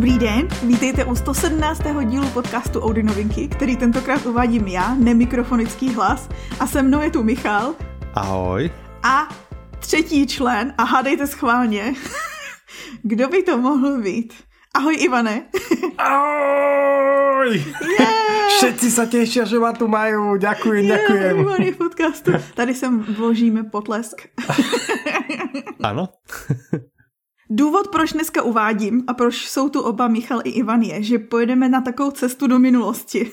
Dobrý den, vítejte u 117. dílu podcastu Audi Novinky, který tentokrát uvádím já, nemikrofonický hlas, a se mnou je tu Michal. Ahoj. A třetí člen, a hádejte schválně, kdo by to mohl být? Ahoj Ivane. Ahoj! Yeah! Všetci sa tešia, že ma tu majú. Ďakujem, yeah, ďakujem. v podcastu. Tady sem vložíme potlesk. ano. Důvod, proč dneska uvádím a proč jsou tu oba Michal i Ivan je, že pojedeme na takovou cestu do minulosti.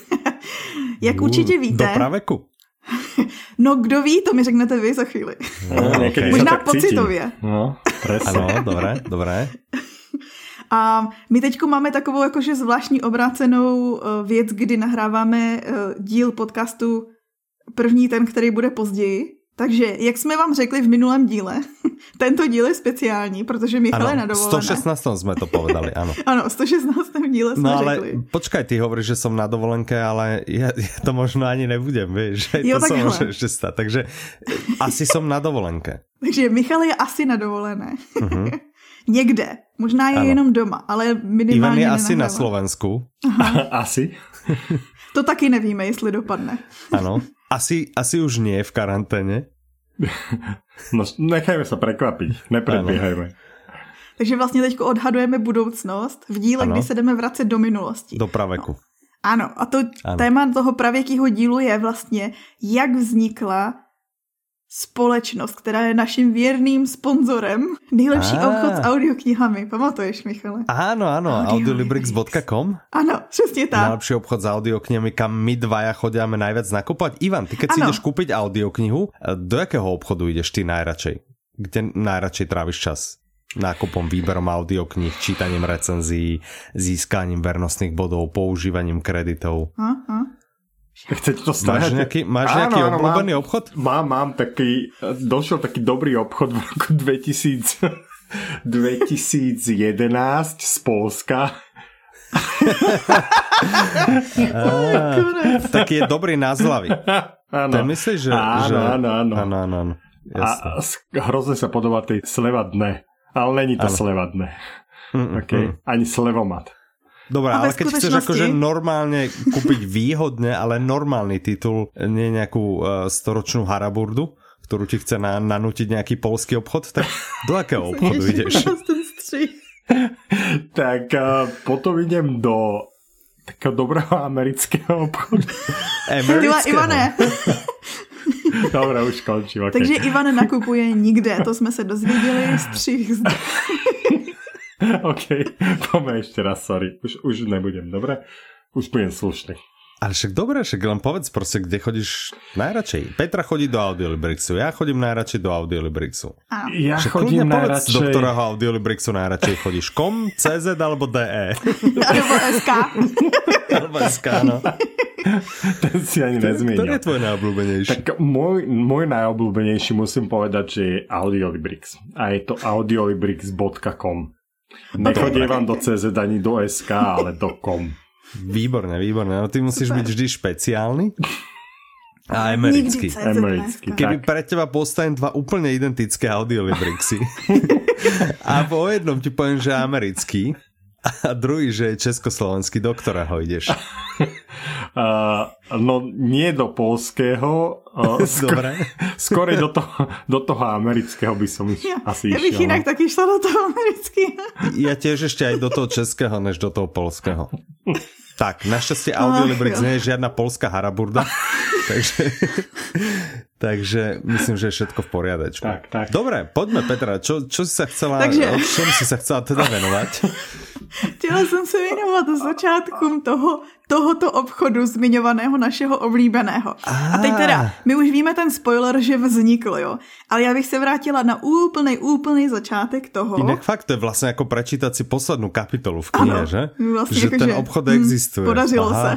Jak uh, určitě víte. Do praveku. No kdo ví, to mi řeknete vy za chvíli. No, okay. Možná pocitově. No. Ano, dobré, dobré. A my teď máme takovou jakože zvláštní obrácenou eh, věc, kdy nahráváme eh, díl podcastu první ten, který bude později. Takže, jak jsme vám řekli v minulém díle, tento díl je speciální, protože Michal ano, je na dovolené. 116 jsme to povedali, ano. ano, 116 díle jsme no, ale řekli. počkaj, ty hovoríš, že jsem na dovolenke, ale ja, ja to možno ani nebudem, víš, že jo, to se může ještě stát. Takže asi jsem na dovolenke. Takže Michal je asi na dovolené. Někde. Možná je ano. jenom doma, ale minimálně Ivan je asi na Slovensku. Aha. asi. To taky nevíme, jestli dopadne. Ano. Asi, asi už nie v karanténě. No, nechajme se prekvapiť, nepredbíhajme. Takže vlastně teď odhadujeme budoucnost v díle, ano. kdy se jdeme vracet do minulosti. Do praveku. No. Ano, a to ano. téma toho pravěkého dílu je vlastně, jak vznikla společnost, která je naším věrným sponzorem. Nejlepší ah. obchod s audioknihami. Pamatuješ, Michale? Áno, áno, audiolibrix.com. Áno, přesně tak. Najlepší obchod s audioknihami, kam my dvaja chodíme najviac nakupovať. Ivan, ty keď ano. si ideš kúpiť audioknihu, do jakého obchodu ideš ty najradšej? Kde najradšej tráviš čas? nákupom, výberom audioknih, čítaním recenzií, získaním vernostných bodov, používaním kreditov. Uh. Chcete to stáhať? Máš nejaký, máš áno, nejaký áno, obľúbený mám, obchod? Mám, mám taký, došiel taký dobrý obchod v roku 2000, 2011 z Polska. ah, taký je dobrý názlavy. Áno. To myslíš, že... Áno, že... áno, áno. áno, áno, áno. A hrozne sa podobá tej sleva dne. Ale není to áno. sleva dne. Mm, mm, okay? mm. Ani slevomat. Dobre, ale keď chceš akože normálne kúpiť výhodne, ale normálny titul, nie nejakú uh, storočnú haraburdu, ktorú ti chce na, nanútiť nejaký polský obchod, tak do akého obchodu ideš? tak uh, potom idem do takého dobrého amerického obchodu. Amerického? Ivane. Dobre, už končím. Okay. Takže Ivan nakupuje nikde, to jsme se dozvěděli z třích OK, poďme ešte raz, sorry. Už, už nebudem, dobre? Už budem slušný. Ale však dobre, však len povedz proste, kde chodíš najradšej. Petra chodí do Audiolibrixu, ja chodím najradšej do Audiolibrixu. Ja však chodím najradšej... do ktorého Audiolibrixu najradšej chodíš. Kom, CZ alebo DE? Alebo SK. alebo SK, no. Ten si ani nezmienil. Ktorý je tvoj najobľúbenejší? Tak môj, môj najobľúbenejší musím povedať, že je Audiolibrix. A je to audiolibrix.com. Nechodievam do CZ ani do SK, ale do kom. Výborné, výborné. No ty musíš byť vždy špeciálny. A americký. americký Keby tak. pre teba postavím dva úplne identické audiolibrixy a po jednom ti poviem, že americký a druhý, že je československý, do ktorého ideš? Uh, no nie do polského, uh, Dobre. skôr do toho, do toho amerického by som ja, asi ja išiel. Ja inak taký šla do toho amerického. Ja tiež ešte aj do toho českého, než do toho polského. Tak, našťastie Audiolibrix nie je žiadna polská haraburda, takže, takže myslím, že je všetko v poriadečku. Tak, tak. Dobre, poďme Petra, čo, čo si sa chcela, takže... čom si sa chcela teda venovať? Chtěla jsem se věnovat začátkům toho, tohoto obchodu zmiňovaného našeho oblíbeného. Ah. A teď teda, my už víme ten spoiler, že vznikl, jo. Ale já bych se vrátila na úplný, úplný začátek toho. Inak fakt, to je vlastně jako prečítať si poslednú kapitolu v knihe, ano, že? Vlastně že jako, ten že, obchod hm, existuje. Podařilo Aha. se.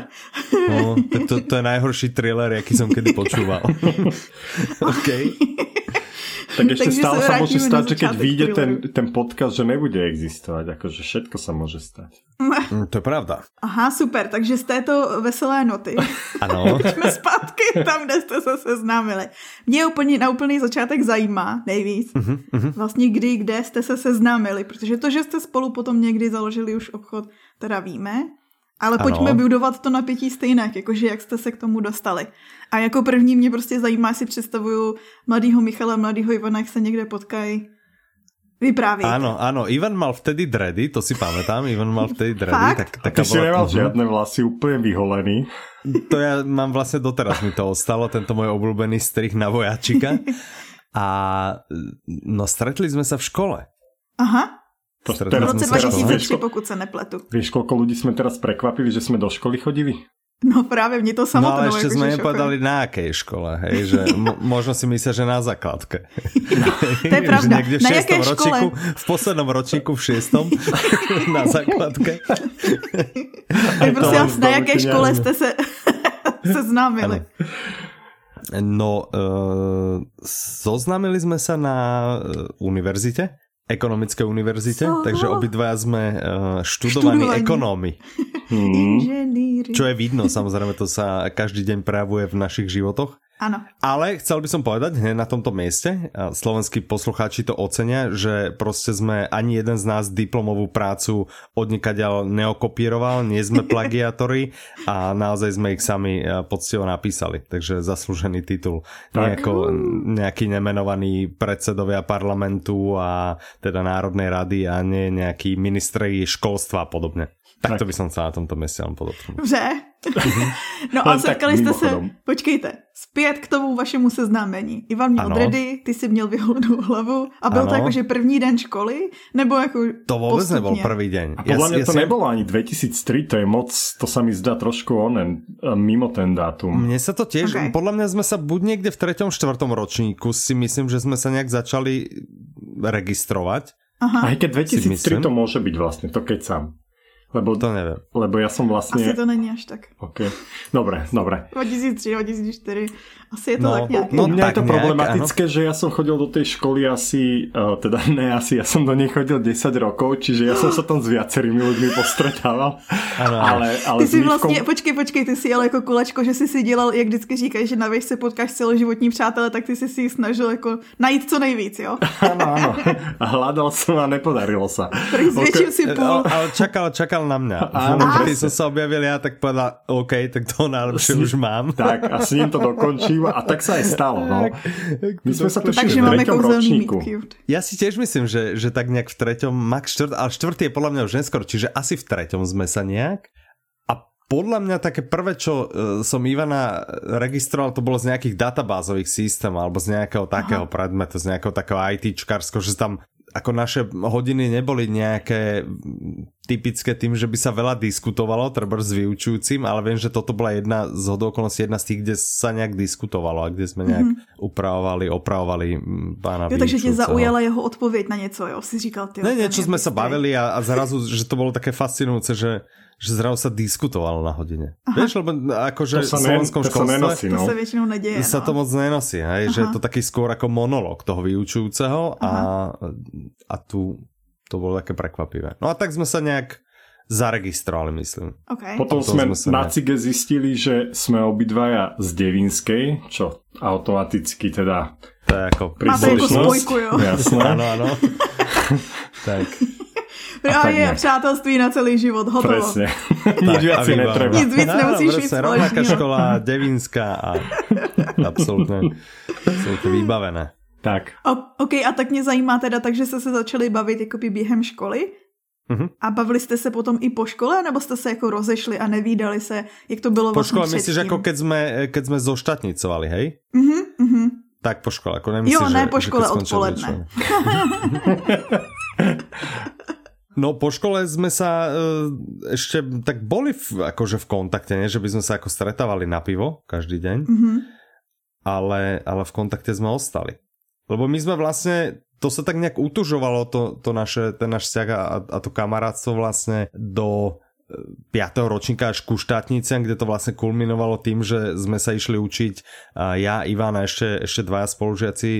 No, to, to je najhorší thriller, jaký som kedy počúval. OK. Tak ešte stále sa môže stať, že keď vyjde ten, ten podcast, že nebude existovať. Akože všetko sa môže stať. Mm, to je pravda. Aha, super, takže z této veselé noty. Ano. Pojďme zpátky tam, kde jste se seznámili. Mě úplně na úplný začátek zajímá nejvíc. Uh-huh, uh-huh. Vlastně kdy, kde jste se seznámili, protože to, že jste spolu potom někdy založili už obchod, teda víme, ale ano. pojďme budovat to napětí stejné, jakože jak jste se k tomu dostali. A jako první mě prostě zajímá, si představuju mladýho Michala, mladýho Ivana, jak se někde potkají. Vyprávějte. Áno, áno, Ivan mal vtedy dredy, to si pamätám, Ivan mal vtedy dredy. Tak, tak, a ty si nemal uh-huh. žiadne vlasy, úplne vyholený. To ja mám vlastne doteraz mi to ostalo, tento môj obľúbený strich na vojačika. A no stretli sme sa v škole. Aha. To, v roce 2003, pokud se nepletu. Vieš, koľko ľudí sme teraz prekvapili, že sme do školy chodili? No práve, mne to samotné. No ale ešte sme nepovedali na akej škole, hej, že mo- možno si myslia, že na základke. No, to je pravda. Niekde v na jakej ročníku, v poslednom ročníku v šiestom na základke. Tak prosím vás, na jaké škole ste sa seznámili? No, uh, zoznámili sme sa na uh, univerzite ekonomické univerzite, so. takže obidvaja sme uh, študovaní ekonómy. Hmm. Čo je vidno, samozrejme, to sa každý deň prejavuje v našich životoch. Áno. Ale chcel by som povedať hneď na tomto mieste, slovenskí poslucháči to ocenia, že proste sme ani jeden z nás diplomovú prácu odnikaďal neokopíroval, nie sme plagiátori a naozaj sme ich sami poctivo napísali. Takže zaslúžený titul. Nejako, nejaký nemenovaný predsedovia parlamentu a teda Národnej rady a nie nejaký ministri školstva a podobne. Tak, tak to by som sa na tomto mieste len podotknul. no a setkali jste se, počkejte, zpět k tomu vašemu seznámení. Ivan měl ano. dredy, ty si měl vyholenou hlavu a byl ano. to jakože první den školy? Nebo jako To vůbec nebyl první den. A podľa mňa to nebolo ani 2003, to je moc, to sa mi zdá trošku onen, e, mimo ten dátum. Mne sa to tiež, okay. podľa mňa sme sa buď niekde v 3. 4. ročníku si myslím, že sme sa nejak začali registrovať. Aha. Aj keď 2003 to môže byť vlastne, to keď sám. Lebo, to neviem. Lebo ja som vlastne... Asi to není až tak. OK. Dobre, dobre. 2003, 2004. Asi je to no, tak nejaké. No, mňa je to nejak, problematické, áno. že ja som chodil do tej školy asi, uh, teda ne asi, ja som do nej chodil 10 rokov, čiže ja som sa tam s viacerými ľuďmi postretával. Ano, ale, ale ty si vlastne, počkej, počkej, ty si ale jako kulečko, že si si dělal, jak vždycky říkají, že na se potkáš celoživotní přátelé, tak ty si si snažil jako najít co nejvíc, jo? Áno, áno. A hľadal som a nepodarilo sa. okay. si půl. Ale, ale čakal, čakal na mňa. Áno, keď som sa objavil ja, tak povedal, OK, tak to najlepšie už mám. Tak a s ním to dokončím a tak sa aj stalo. No. My sme sa tu Takže v treťom ročníku. Ja si tiež myslím, že, že tak nejak v treťom, max čtvrt, ale štvrtý je podľa mňa už neskôr, čiže asi v treťom sme sa nejak. A podľa mňa také prvé, čo uh, som Ivana registroval, to bolo z nejakých databázových systémov alebo z nejakého takého Aha. predmetu, z nejakého takého ITčkarsko, že tam ako naše hodiny neboli nejaké typické tým, že by sa veľa diskutovalo, treba s vyučujúcim, ale viem, že toto bola jedna z okolností, jedna z tých, kde sa nejak diskutovalo a kde sme nejak mm-hmm. upravovali, opravovali pána jo, takže tě zaujala jeho odpověď na něco, jo? Si říkal, ty. Ne, niečo sme sa bavili a, a zrazu, že to bolo také fascinujúce, že že zrazu sa diskutovalo na hodine. Aha. Vieš, lebo akože v slovenskom školstve nenosí, no. to sa väčšinou nedieje. Sa no. to moc nenosí, hej, že je to taký skôr ako monolog toho vyučujúceho a, a tu to bolo také prekvapivé. No a tak sme sa nejak zaregistrovali, myslím. Okay. Potom, Potom sme, sme na Cige zistili, že sme obidvaja z Devinskej, čo automaticky teda to je ako príslušnosť. Jasné. áno, áno. tak. A, a je přátelství na celý život, hotovo. Presne. Nič viac netreba. Nic víc nemusíš mít Rovnaká škola, Devinská a absolútne, absolútne vybavené. Tak. O, OK, a tak mě zajímá teda, takže jste se začali bavit jakoby během školy? Uh-huh. A bavili jste se potom i po škole, nebo jste se jako rozešli a nevídali se, jak to bylo po škole myslíš, ako keď sme, keď sme zoštatnicovali, hej? Uh-huh, uh-huh. Tak po škole, ako nemyslíš, Jo, ne že, po škole, odpoledne. No po škole sme sa uh, ešte tak boli v, akože v kontakte, nie? že by sme sa ako stretávali na pivo každý deň, mm-hmm. ale, ale v kontakte sme ostali. Lebo my sme vlastne, to sa tak nejak utužovalo to, to naše, ten náš vzťah a, a to kamarátstvo vlastne do 5. ročníka až ku štátniciam, kde to vlastne kulminovalo tým, že sme sa išli učiť ja, Ivan a ešte, ešte dvaja spolužiaci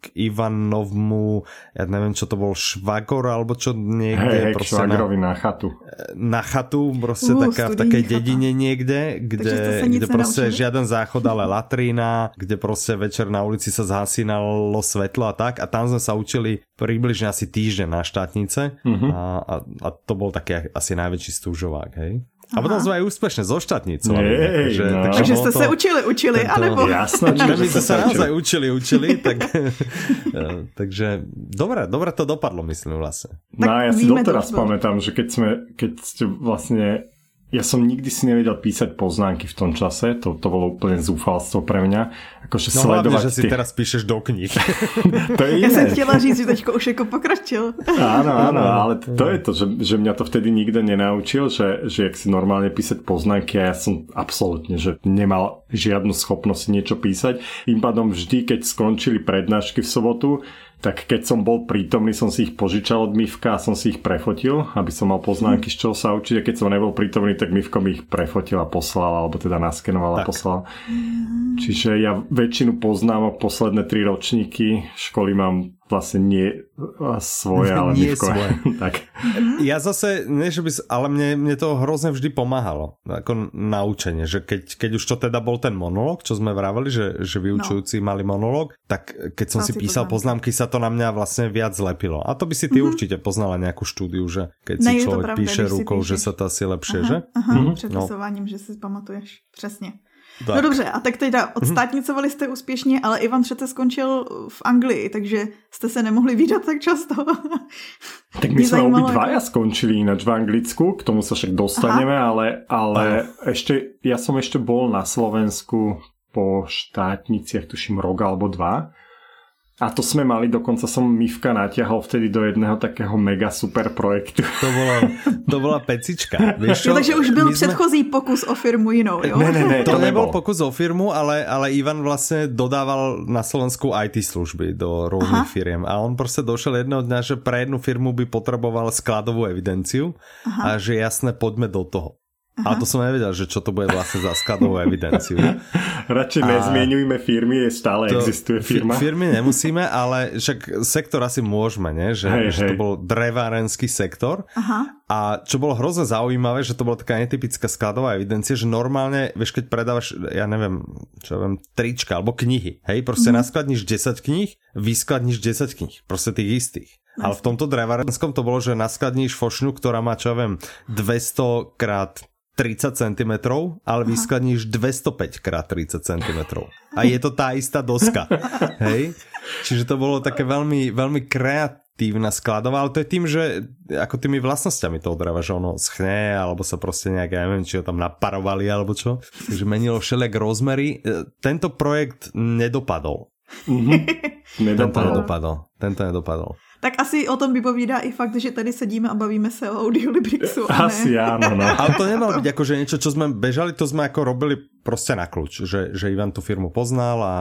k Ivanovmu, ja neviem, čo to bol, švagor alebo čo niekde. Hej, hey, na, na chatu. Na chatu, proste uh, taká, v takej chata. dedine niekde, kde, kde proste žiaden záchod, ale latrína, kde proste večer na ulici sa zhasínalo svetlo a tak a tam sme sa učili približne asi týždeň na štátnice uh-huh. a, a, a to bol taký asi najväčší stúžovák, hej? A potom sme aj úspešne zo štátnicou. Takže, no. takže, takže ste to, sa učili, učili, tento, alebo... Jasno, my sme sa naozaj učili, učili, tak, takže dobre, dobre to dopadlo, myslím vlastne. No a ja si doteraz pamätám, že keď sme, keď ste vlastne ja som nikdy si nevedel písať poznámky v tom čase, to, to bolo úplne zúfalstvo pre mňa. Akože no sledovať hlavne, že tie... si teraz píšeš do knih. to je ja som chtěla říct, že teďko už ako pokračil. áno, áno, ale to je to, že, že mňa to vtedy nikto nenaučil, že, že jak si normálne písať poznámky a ja som absolútne, že nemal žiadnu schopnosť niečo písať. Im pádom vždy, keď skončili prednášky v sobotu, tak keď som bol prítomný, som si ich požičal od Mivka a som si ich prefotil, aby som mal poznámky, z čoho sa učiť. Keď som nebol prítomný, tak Mivko mi ich prefotil a poslal, alebo teda naskenoval a poslal. Čiže ja väčšinu poznámok posledné tri ročníky školy mám vlastne nie svoje, ale nie svoje. tak. Ja zase, nie, že by, ale mne, mne to hrozne vždy pomáhalo, ako naučenie, že keď, keď už to teda bol ten monológ, čo sme vraveli, že, že vyučujúci no. mali monológ, tak keď som no, si písal poznámky. sa to na mňa vlastne viac zlepilo. A to by si ty mm-hmm. určite poznala nejakú štúdiu, že keď ne, si človek pravda, píše rukou, že sa to asi lepšie, aha, že? Aha, mm-hmm. no. že si pamatuješ. Přesně. Tak. No dobře, a tak teda odstátnicovali jste úspěšně, ale Ivan přece skončil v Anglii, takže jste se nemohli výdat tak často. Tak my sme obidvaja ako... skončili ináč v Anglicku, k tomu sa však dostaneme, Aha. ale, ale ešte, ja som ešte bol na Slovensku po štátniciach, tuším rok alebo dva a to sme mali, dokonca som Mivka natiahol vtedy do jedného takého mega super projektu. To bola, to bola pecička. Vieš čo? Jo, takže už byl předchozí sme... pokus o firmu jinou, jo? Ne, ne, ne, to, to nebol pokus o firmu, ale, ale Ivan vlastne dodával na Slovensku IT služby do rôznych Aha. firiem a on proste došiel jedného dňa, že pre jednu firmu by potreboval skladovú evidenciu Aha. a že jasne, poďme do toho. Aha. Ale to som nevedel, že čo to bude vlastne za skladovú evidenciu. Radšej a nezmienujme firmy, je stále to, existuje firma. Firmy nemusíme, ale však sektor asi môžeme, ne? Že, hej, že hej. to bol drevárenský sektor. Aha. A čo bolo hrozne zaujímavé, že to bola taká netypická skladová evidencia, že normálne, vieš, keď predávaš, ja neviem, čo ja viem, trička alebo knihy, hej, proste mm. naskladníš 10 kníh, vyskladníš 10 kníh, proste tých istých. Ale v tomto drevárenskom to bolo, že naskladníš fošnu, ktorá má, čo ja viem, 200 krát 30 cm, ale vyskladníš 205 x 30 cm. A je to tá istá doska. Hej? Čiže to bolo také veľmi, veľmi kreatívna skladová, ale to je tým, že ako tými vlastnosťami toho dreva, že ono schne, alebo sa proste nejak, ja neviem, či ho tam naparovali, alebo čo. Takže menilo všelijak rozmery. E, tento projekt nedopadol. Mm-hmm. Nedopadol. Tento nedopadol. Tento nedopadol. Tak asi o tom vypovídá i fakt, že tady sedíme a bavíme se o Audiolibrixu. Asi áno, no. Ale to nemalo byť akože niečo, čo sme bežali, to sme ako robili proste na kľúč, že, že Ivan tú firmu poznal a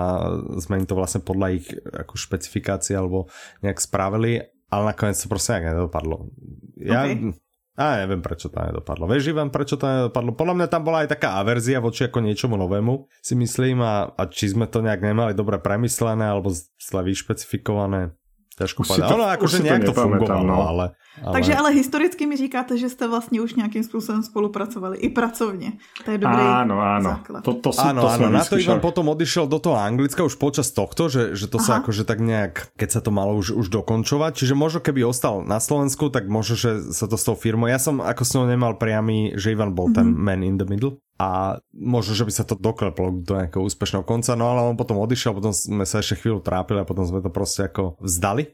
sme im to vlastne podľa ich ako špecifikácie alebo nejak spravili, ale nakoniec to proste nejak nedopadlo. Ja, okay. A neviem, prečo to nedopadlo. Vieš, Ivan, prečo to nedopadlo? Podľa mňa tam bola aj taká averzia voči ako niečomu novému, si myslím, a, a či sme to nejak nemali dobre premyslené alebo zle vyšpecifikované. Ťažko povedať. Ono akože nejak to fungovalo, no. ale, ale... Takže ale historicky mi říkáte, že jste vlastně už nějakým způsobem spolupracovali i pracovně. To je dobrý Áno, áno. základ. To, to, áno, to áno. Na to Ivan potom odišiel do toho Anglicka už počas tohto, že, že to Aha. sa akože tak nejak, keď sa to malo už, už dokončovať. Čiže možno keby ostal na Slovensku, tak možno, že sa to s tou firmou. Ja som ako s ňou nemal priamy, že Ivan bol mm-hmm. ten man in the middle a možno, že by sa to dokleplo do nejakého úspešného konca, no ale on potom odišiel, potom sme sa ešte chvíľu trápili a potom sme to proste ako vzdali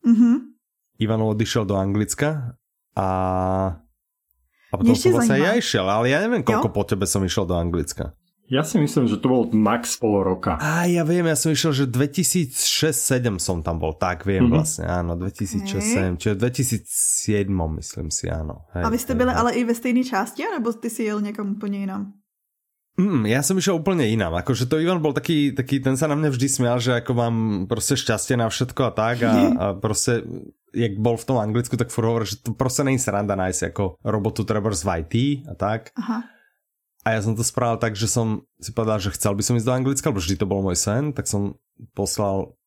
Mm-hmm. Ivanov odišiel do Anglicka a, a potom som vlastne ja išiel, ale ja neviem, koľko jo? po tebe som išiel do Anglicka. Ja si myslím, že to bol max pol roka. A ja viem, ja som išiel, že 2006-2007 som tam bol, tak viem mm-hmm. vlastne, áno, 2006 čiže 2007 myslím si, áno. Hej, a vy ste byli ale i ve stejné části, nebo ty si jel niekam úplne inám? Mm, ja som išiel úplne inám. Akože to Ivan bol taký, taký, ten sa na mňa vždy smial, že ako mám proste šťastie na všetko a tak a, a proste jak bol v tom Anglicku, tak furt hovoril, že to proste není sranda nájsť ako robotu treba z IT a tak. Aha. A ja som to spravil tak, že som si povedal, že chcel by som ísť do Anglicka, lebo vždy to bol môj sen, tak som poslal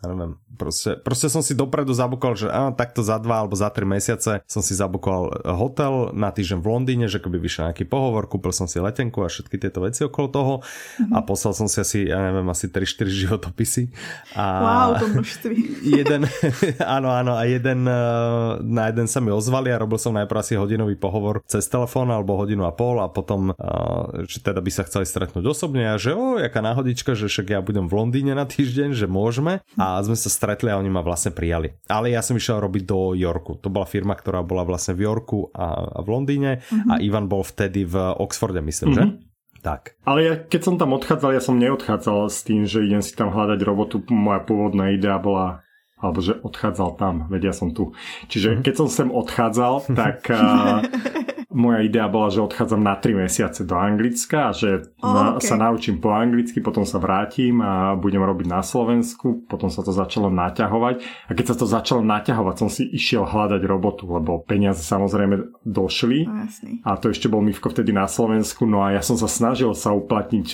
ja neviem, proste, proste som si dopredu zabukol, že á, takto za dva alebo za tri mesiace som si zabukol hotel na týždeň v Londýne, že keby vyšiel nejaký pohovor, kúpil som si letenku a všetky tieto veci okolo toho mm-hmm. a poslal som si asi, ja neviem, asi 3-4 životopisy. A wow, to množství. jeden, áno, áno, a jeden, eh, na jeden sa mi ozvali a robil som najprv asi hodinový pohovor cez telefón alebo hodinu a pol a potom, eh, že teda by sa chceli stretnúť osobne a že o, jaká náhodička, že však ja budem v Londýne na týždeň, že môžeme. A a sme sa stretli a oni ma vlastne prijali. Ale ja som išiel robiť do Yorku. To bola firma, ktorá bola vlastne v Yorku a, a v Londýne uh-huh. a Ivan bol vtedy v Oxforde, myslím, uh-huh. že? Mhm. Tak. Ale ja, keď som tam odchádzal, ja som neodchádzal s tým, že idem si tam hľadať robotu. Moja pôvodná idea bola alebo že odchádzal tam, vedia som tu. Čiže mhm. keď som sem odchádzal, tak uh, moja idea bola, že odchádzam na 3 mesiace do Anglicka že oh, na, okay. sa naučím po anglicky, potom sa vrátim a budem robiť na Slovensku, potom sa to začalo naťahovať. A keď sa to začalo naťahovať, som si išiel hľadať robotu, lebo peniaze samozrejme došli. Oh, a to ešte bol Mivko vtedy na Slovensku, no a ja som sa snažil sa uplatniť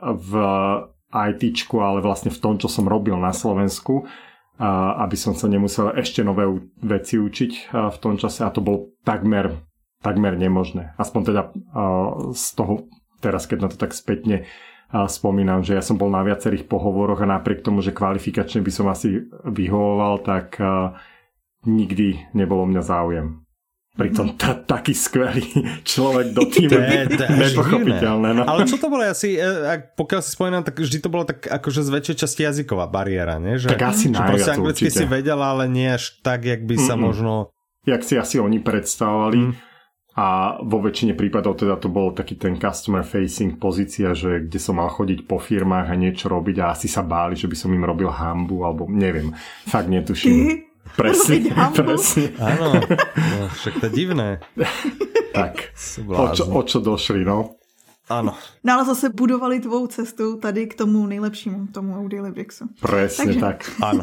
v ITčku, ale vlastne v tom, čo som robil na Slovensku a aby som sa nemusel ešte nové veci učiť v tom čase. A to bol takmer, takmer nemožné. Aspoň teda z toho, teraz keď na to tak spätne spomínam, že ja som bol na viacerých pohovoroch a napriek tomu, že kvalifikačne by som asi vyhovoval, tak nikdy nebolo mňa záujem pritom ta, taký skvelý človek do týmu. To je, to je nepochopiteľné. No. Ale čo to bolo asi, e, pokiaľ si spomínam, tak vždy to bolo tak akože z väčšej časti jazyková bariéra, nie? Že, tak asi že najviac anglicky určite. si vedela, ale nie až tak, jak by sa Mm-mm. možno... Jak si asi oni predstavovali. Mm. A vo väčšine prípadov teda to bol taký ten customer facing pozícia, že kde som mal chodiť po firmách a niečo robiť a asi sa báli, že by som im robil hambu alebo neviem. Fakt netuším. Presne, presne. Áno, no, však to je divné. tak, o čo, o čo došli, no? Áno. No ale zase budovali tvou cestu tady k tomu nejlepšímu, tomu Audiolibrixu. Presne Takže... tak. Áno.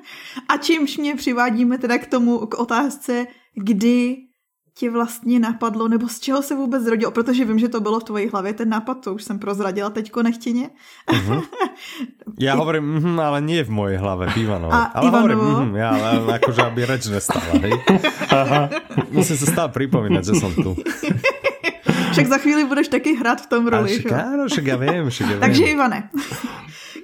A čímž mě přivádíme teda k tomu, k otázce, kdy tě vlastně napadlo, nebo z čeho se vůbec zrodilo, protože vím, že to bylo v tvojí hlavě, ten nápad, to už jsem prozradila teďko nechtěně. Uh-huh. Ja hovorím, mm, ale nie v mojej hlave, v Ivanovo. A ale Ivanovo? hovorím, mm, ja, ale akože aby reč nestala, hej. Musím sa stále pripomínať, že som tu. Však za chvíli budeš taky hrát v tom roli. Však, áno, však ja viem, však ja viem. Takže Ivane,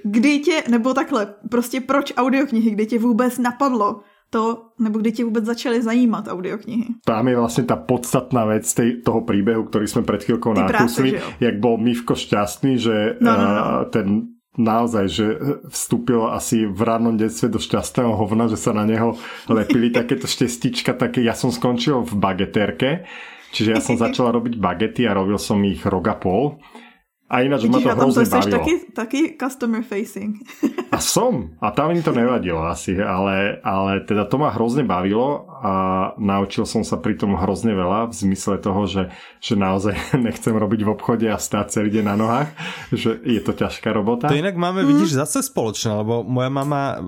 kdy tě, nebo takhle, prostě proč audioknihy, kdy tě vůbec napadlo to, nebo kdy ti vôbec začali zajímať audioknihy? Tam je vlastne tá podstatná vec tej, toho príbehu, ktorý sme pred chvíľkou nakúsli, jak bol Mivko šťastný, že no, no, no. Uh, ten naozaj, že vstúpil asi v rannom detstve do šťastného hovna, že sa na neho lepili takéto štestička, také ja som skončil v bageterke, čiže ja som začal robiť bagety a robil som ich rok a pol a ináč ma to hrozne to bavilo. Taký, taký customer facing. A som. A tam mi to nevadilo asi, ale, ale teda to ma hrozne bavilo a naučil som sa pri tom hrozne veľa v zmysle toho, že, že naozaj nechcem robiť v obchode a stáť celý deň na nohách, že je to ťažká robota. To inak máme, vidíš, zase spoločné, lebo moja mama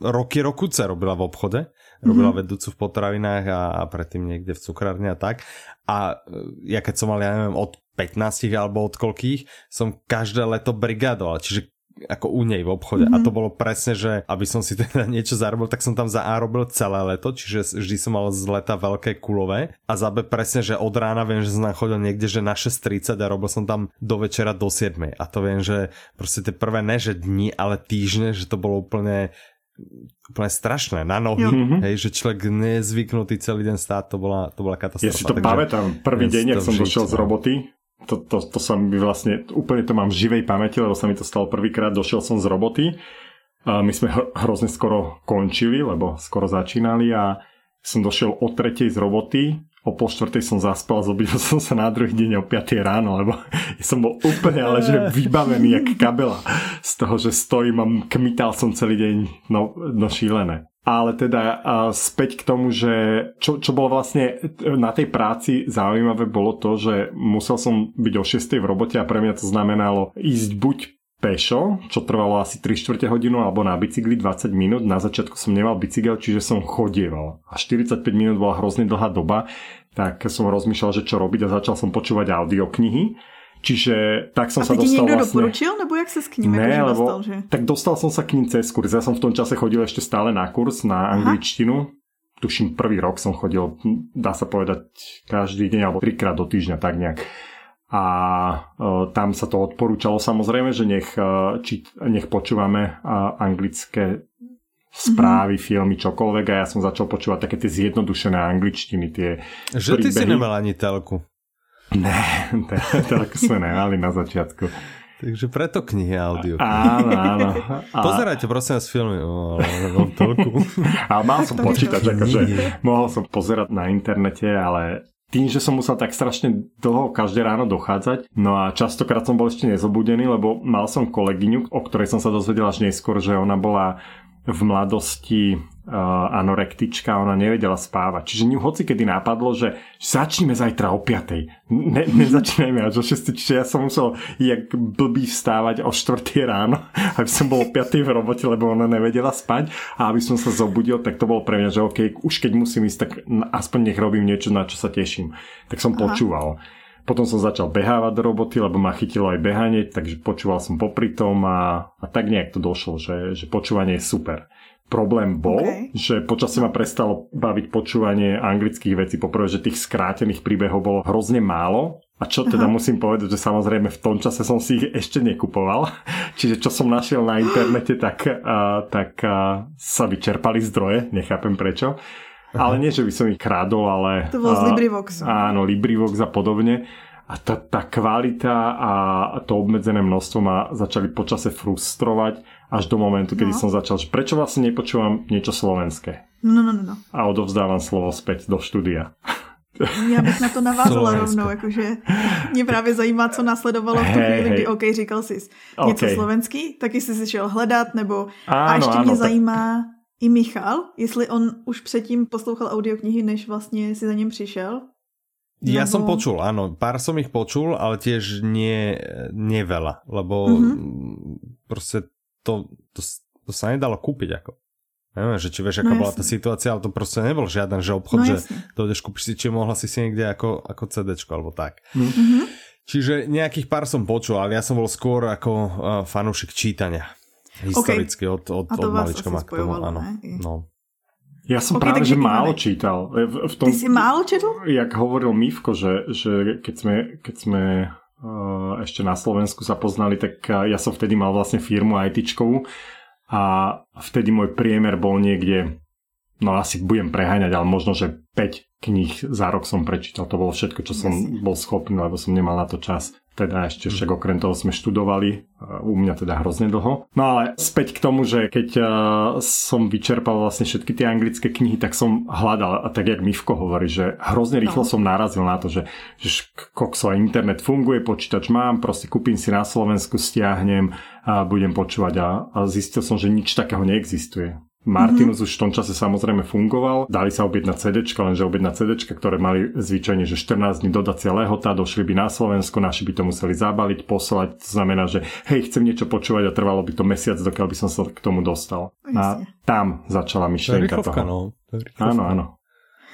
roky, rokuce robila v obchode robila mm-hmm. vedúcu v potravinách a, a predtým niekde v cukrárne a tak. A ja keď som mal, ja neviem, od 15 alebo od koľkých, som každé leto brigadoval, čiže ako u nej v obchode. Mm-hmm. A to bolo presne, že aby som si teda niečo zarobil, tak som tam za A robil celé leto, čiže vždy som mal z leta veľké kulové. A za B presne, že od rána viem, že som tam chodil niekde, že na 6.30 a robil som tam do večera do 7. A to viem, že proste tie prvé ne, že dni, ale týždne, že to bolo úplne úplne strašné na nohy, mm-hmm. hej, že človek nezvyknutý celý deň stáť, to bola, to bola katastrofa. Ja si to pamätám, prvý deň, ak som došiel z no. roboty, to, to, to sa mi vlastne, úplne to mám v živej pamäti, lebo sa mi to stalo prvýkrát, došiel som z roboty, a my sme hrozne skoro končili, lebo skoro začínali a som došiel o tretej z roboty o pol štvrtej som zaspal, zobudil som sa na druhý deň o 5 ráno, lebo som bol úplne ale že vybavený jak kabela z toho, že stojím a kmital som celý deň no, no šílené. Ale teda späť k tomu, že čo, čo bolo vlastne na tej práci zaujímavé bolo to, že musel som byť o 6 v robote a pre mňa to znamenalo ísť buď 5 pešo, čo trvalo asi 3 čtvrte hodinu, alebo na bicykli 20 minút. Na začiatku som nemal bicykel, čiže som chodieval. A 45 minút bola hrozne dlhá doba, tak som rozmýšľal, že čo robiť a začal som počúvať audioknihy. Čiže tak som a sa dostal niekto vlastne... doporučil, nebo jak sa s k ním ne, akože lebo, dostal? Že... Tak dostal som sa k ním cez kurz. Ja som v tom čase chodil ešte stále na kurz na angličtinu. Aha. Tuším, prvý rok som chodil, dá sa povedať, každý deň alebo trikrát do týždňa, tak nejak a uh, tam sa to odporúčalo samozrejme, že nech, uh, či, nech počúvame uh, anglické správy, mm-hmm. filmy, čokoľvek a ja som začal počúvať také tie zjednodušené angličtiny, tie Že príbehy. ty si nemal ani telku. Ne, telku sme nemali na začiatku. Takže preto knihy audio. Áno, áno. A... Pozerajte prosím vás filmy. O. Ale mal som počítač, akože mohol som pozerať na internete, ale tým, že som musel tak strašne dlho každé ráno dochádzať, no a častokrát som bol ešte nezobudený, lebo mal som kolegyňu, o ktorej som sa dozvedel až neskôr, že ona bola v mladosti anorektička, ona nevedela spávať. Čiže ňu hoci kedy napadlo, že začneme zajtra o 5. Ne, nezačínajme až o 6. Čiže ja som musel jak blbý vstávať o 4. ráno, aby som bol o 5. v robote, lebo ona nevedela spať a aby som sa zobudil, tak to bolo pre mňa, že OK, už keď musím ísť, tak aspoň nech robím niečo, na čo sa teším. Tak som Aha. počúval. Potom som začal behávať do roboty, lebo ma chytilo aj behanie, takže počúval som popri tom a, a tak nejak to došlo, že, že počúvanie je super. Problém bol, okay. že počasie ma prestalo baviť počúvanie anglických vecí. Poprvé, že tých skrátených príbehov bolo hrozne málo. A čo teda Aha. musím povedať, že samozrejme v tom čase som si ich ešte nekupoval. Čiže čo som našiel na internete, tak, uh, tak uh, sa vyčerpali zdroje, nechápem prečo. Ale nie, že by som ich krádol, ale... To bolo z Librivoxu. Áno, Librivox a podobne. A tá, tá kvalita a to obmedzené množstvo ma začali počase frustrovať až do momentu, kedy no. som začal, že prečo vlastne nepočúvam niečo slovenské. No, no, no, no. A odovzdávam slovo späť do štúdia. Já bych na to navázala rovnou, jakože mě právě zajímá, co následovalo v tu hey, chvíli, kdy OK, říkal jsi něco okay. slovenský, taky jsi si šel hledat, nebo áno, a ještě mě tak... zajímá, i Michal, jestli on už předtím poslouchal audioknihy, než vlastně si za ním přišel? Ja lebo... som počul, áno, pár som ich počul, ale tiež nie, nie veľa, lebo mm-hmm. proste to, to, to sa nedalo kúpiť ako. Neviem, že či vieš, aká no, bola tá situácia, ale to proste nebol žiaden, že obchod, no, že dojdeš kúpiš si, či mohla si si niekde ako, ako CDčko alebo tak. Mm-hmm. Čiže nejakých pár som počul, ale ja som bol skôr ako uh, fanúšik čítania. Historicky okay. od, od, od malička ma k tomu, áno. No. Ja som okay, práve, že málo čítal. V, v tom, Ty si málo čítal? Jak hovoril Mivko, že, že keď sme, keď sme uh, ešte na Slovensku sa poznali, tak uh, ja som vtedy mal vlastne firmu ITčkovú a vtedy môj priemer bol niekde, no asi budem preháňať, ale možno, že 5 kníh za rok som prečítal. To bolo všetko, čo som bol schopný, lebo som nemal na to čas. Teda ešte však okrem toho sme študovali, u mňa teda hrozne dlho. No ale späť k tomu, že keď som vyčerpal vlastne všetky tie anglické knihy, tak som hľadal, a tak jak Mivko hovorí, že hrozne rýchlo no. som narazil na to, že, že kokso, internet funguje, počítač mám, proste kúpim si na Slovensku, stiahnem a budem počúvať a, a zistil som, že nič takého neexistuje. Martinus mm-hmm. už v tom čase samozrejme fungoval, dali sa objednať CD, lenže objednať CD, ktoré mali zvyčajne, že 14 dní dodacia lehota, došli by na Slovensko, naši by to museli zabaliť, poslať, to znamená, že hej, chcem niečo počúvať a trvalo by to mesiac, dokiaľ by som sa k tomu dostal. A tam začala myšlienka toho. No. Áno, áno.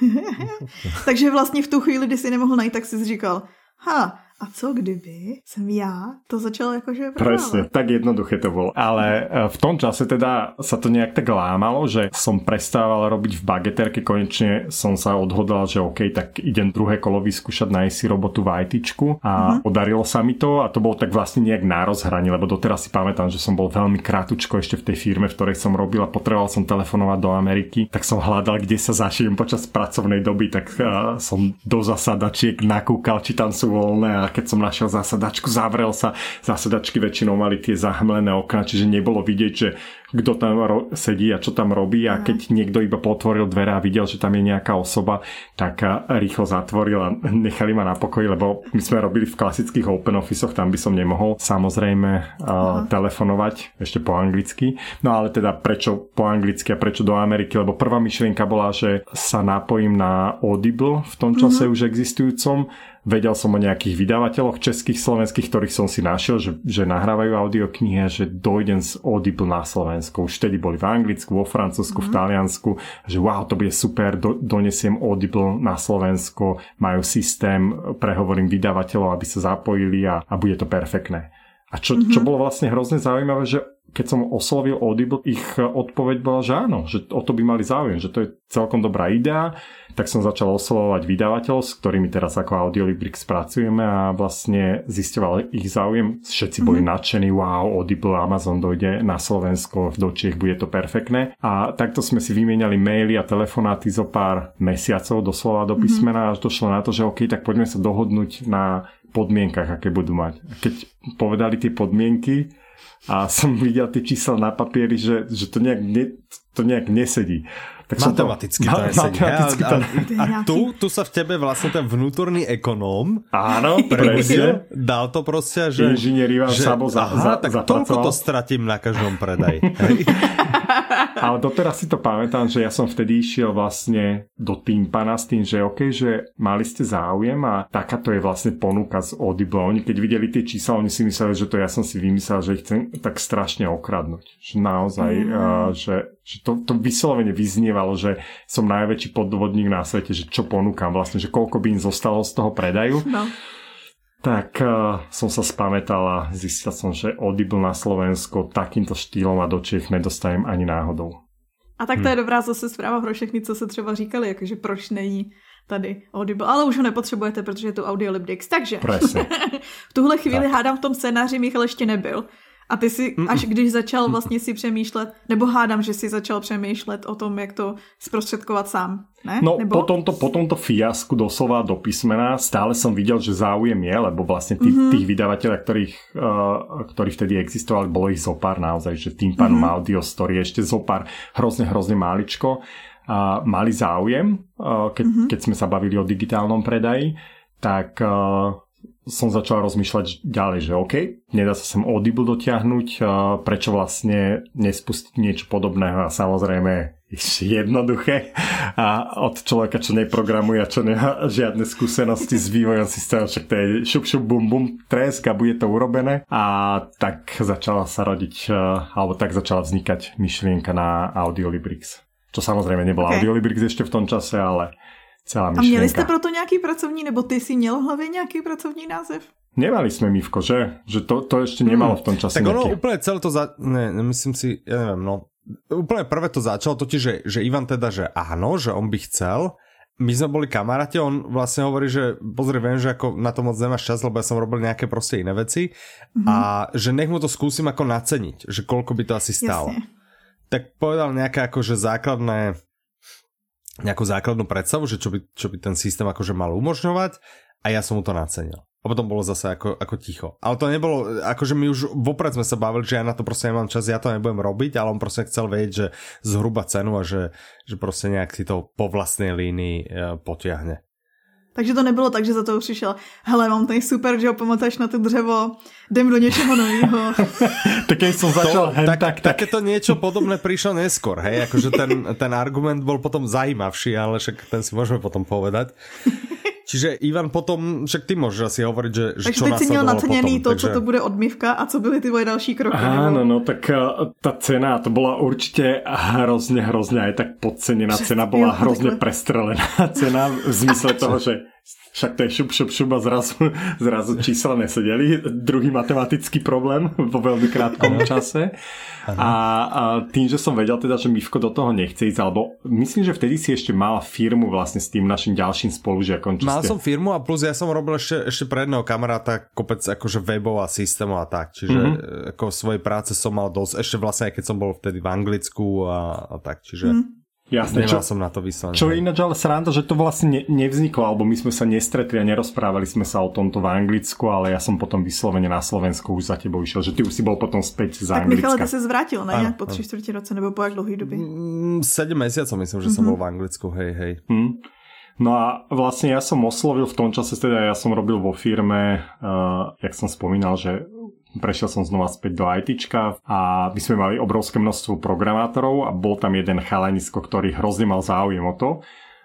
Takže vlastně v tu chvíli, kdy si nemohl najít, tak si říkal, ha, a co kdyby som ja to začal akože predávať? Presne, tak jednoduché to bolo. Ale e, v tom čase teda sa to nejak tak lámalo, že som prestával robiť v bageterke, konečne som sa odhodlal, že OK, tak idem druhé kolo vyskúšať nájsť si robotu v ITčku a uh-huh. podarilo sa mi to a to bolo tak vlastne nejak na rozhranie, lebo doteraz si pamätám, že som bol veľmi krátko ešte v tej firme, v ktorej som robil a potreboval som telefonovať do Ameriky, tak som hľadal, kde sa zašijem počas pracovnej doby, tak uh, som do zasadačiek nakúkal, či tam sú voľné a keď som našiel zasadačku, zavrel sa. Zasadačky väčšinou mali tie zahmlené okna, čiže nebolo vidieť, že kto tam ro- sedí a čo tam robí. A keď niekto iba potvoril dvere a videl, že tam je nejaká osoba, tak rýchlo zatvoril a nechali ma na pokoji, lebo my sme robili v klasických open officeoch, tam by som nemohol samozrejme uh, telefonovať ešte po anglicky. No ale teda prečo po anglicky a prečo do Ameriky, lebo prvá myšlienka bola, že sa napojím na Audible v tom čase mm-hmm. už existujúcom. Vedel som o nejakých vydavateľoch českých, slovenských, ktorých som si našiel, že, že nahrávajú audioknihy a že dojdem z Audible na Slovensko. Už vtedy boli v Anglicku, vo Francúzsku, mm. v mhm. Taliansku, že wow, to bude super, do, donesiem Audible na Slovensko, majú systém, prehovorím vydavateľov, aby sa zapojili a, a bude to perfektné. A čo, mm-hmm. čo bolo vlastne hrozne zaujímavé, že keď som oslovil Audible, ich odpoveď bola, že áno, že o to by mali záujem, že to je celkom dobrá idea, tak som začal oslovovať vydavateľ, s ktorými teraz ako Audiolibrix pracujeme a vlastne zisťoval ich záujem. Všetci boli mm-hmm. nadšení, wow, Audible, Amazon dojde na Slovensko, do Čiech bude to perfektné. A takto sme si vymieniali maily a telefonáty zo pár mesiacov, doslova do mhm. písmena, mm-hmm. až došlo na to, že OK, tak poďme sa dohodnúť na podmienkach, aké budú mať. Keď povedali tie podmienky, a som videl tie čísla na papieri, že, že to, nejak ne, to nejak nesedí. Tak matematicky to, nesedí. Matematicky to... A, a, a tu, tu sa v tebe vlastne ten vnútorný ekonóm Áno, presne. Dal to proste, že... Inžinier Ivan že, Sabo za, aha, za, tak toľko to stratím na každom predaji. Ale doteraz si to pamätám, že ja som vtedy išiel vlastne do Timpana s tým, že OK, že mali ste záujem a takáto je vlastne ponuka z Audible. Oni keď videli tie čísla, oni si mysleli, že to ja som si vymyslel, že ich chcem tak strašne okradnúť. Že naozaj, mm. uh, že, že to, to vyslovene vyznievalo, že som najväčší podvodník na svete, že čo ponúkam vlastne, že koľko by im zostalo z toho predaju. No tak uh, som sa spametal a zistil som, že Audible na Slovensko takýmto štýlom a do Čech nedostajem ani náhodou. A tak to je hm. dobrá zase zpráva pro všechny, co se třeba říkali, jakože proč není tady Audible, ale už ho nepotřebujete, protože je tu Audiolibrix. Takže v tuhle chvíli tak. hádám v tom scénáři Michal ještě nebyl. A ty si, až když začal vlastně si přemýšlet, nebo hádám, že si začal přemýšlet o tom, jak to zprostředkovat sám, ne? No nebo? po, tomto, po tomto fiasku doslova do písmena stále som videl, že záujem je, lebo vlastne tých, mm-hmm. tých vydavateľov, ktorých, uh, ktorí vtedy existovali, bolo ich zopár naozaj, že tým pánom mm-hmm. Audio Story ešte zopár hrozne, hrozne máličko uh, mali záujem, uh, keď, mm-hmm. keď sme sa bavili o digitálnom predaji, tak uh, som začal rozmýšľať ďalej, že OK, nedá sa sem Audible dotiahnuť, prečo vlastne nespustiť niečo podobného a samozrejme jednoduché a od človeka, čo neprogramuje a čo nemá žiadne skúsenosti s vývojom systému, však to je šup šup bum bum tresk a bude to urobené a tak začala sa rodiť, alebo tak začala vznikať myšlienka na Audiolibrix. Čo samozrejme nebola okay. Audiolibrix ešte v tom čase, ale celá myšlienka. A měli jste proto nějaký pracovní, nebo ty si měl v hlavě nějaký pracovní název? Nemali sme Mivko, že? Že to, to ešte nemalo v tom čase. Tak ono nejaký. úplne celé to za... Ne, myslím si, ja neviem, no. Úplne prvé to začalo totiž, že, že Ivan teda, že áno, že on by chcel. My sme boli kamaráti, on vlastne hovorí, že pozri, viem, že ako na to moc nemáš čas, lebo ja som robil nejaké proste iné veci mm-hmm. a že nech mu to skúsim ako naceniť, že koľko by to asi stálo. Jasne. Tak povedal nejaké akože základné nejakú základnú predstavu, že čo by, čo by ten systém akože mal umožňovať a ja som mu to nacenil. A potom bolo zase ako, ako ticho. Ale to nebolo, akože my už vopred sme sa bavili, že ja na to proste nemám čas, ja to nebudem robiť, ale on proste chcel vedieť, že zhruba cenu a že, že proste nejak si to po vlastnej línii e, potiahne. Takže to nebylo tak, že za to přišel, hele, mám tady super, že ho pamatuješ na to dřevo, jdem do něčeho nového. tak keď som začal to, hen, tak, tak, tak. Takéto niečo podobné prišlo neskôr, hej, akože ten, ten argument bol potom zajímavší, ale však ten si môžeme potom povedať. Čiže Ivan potom, však ty môžeš asi hovoriť, že, že takže čo teď si měl naceněný potom, to, takže... co to bude odmývka a co byly ty tvoje další kroky. Áno, nebo... no tak tá cena, to bola určite hrozne, hrozne aj tak podcenená cena, bola hrozne prestrelená cena v zmysle toho, že však to je šup, šup, šup a zrazu, zrazu čísla nesedeli. Druhý matematický problém vo veľmi krátkom čase. A, a tým, že som vedel teda, že Mivko do toho nechce ísť, alebo myslím, že vtedy si ešte mal firmu vlastne s tým našim ďalším spolužiakom. Mal ste... som firmu a plus ja som robil ešte, ešte pre jedného kamaráta kopec akože webov a systémov a tak. Čiže mm-hmm. ako svojej práce som mal dosť, ešte vlastne aj keď som bol vtedy v Anglicku a, a tak. Čiže... Mm. Jasne, Nemal čo, som na to vyslané. Čo je ináč ale sranda, že to vlastne ne, nevzniklo, alebo my sme sa nestretli a nerozprávali sme sa o tomto v Anglicku, ale ja som potom vyslovene na Slovensku už za tebou išiel, že ty už si bol potom späť z tak Anglicka. Tak Michal, ty sa zvrátil, ne? Nejak po 3 čtvrtě roce, nebo po jak dlouhý době? Mm, 7 mesiacov myslím, že mm-hmm. som mhm. bol v Anglicku, hej, hej. Mm. No a vlastne ja som oslovil v tom čase, teda ja som robil vo firme, uh, jak som spomínal, že prešiel som znova späť do ITčka a my sme mali obrovské množstvo programátorov a bol tam jeden chalanisko, ktorý hrozne mal záujem o to,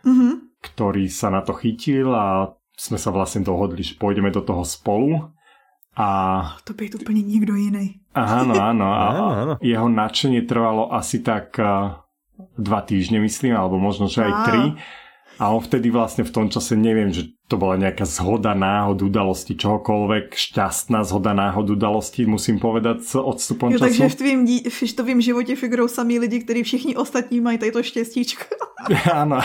mm-hmm. ktorý sa na to chytil a sme sa vlastne dohodli, že pôjdeme do toho spolu. A... To by úplne niekto iný. Áno, áno. A jeho nadšenie trvalo asi tak dva týždne, myslím, alebo možno, že aj tri. A on vtedy vlastne v tom čase, neviem, že to bola nejaká zhoda náhod udalosti, čohokoľvek, šťastná zhoda náhod udalosti, musím povedať s odstupom jo, času. Takže v tvým, v tvým životě figurou samí lidi, ktorí všichni ostatní mají tato štěstíčko. Áno,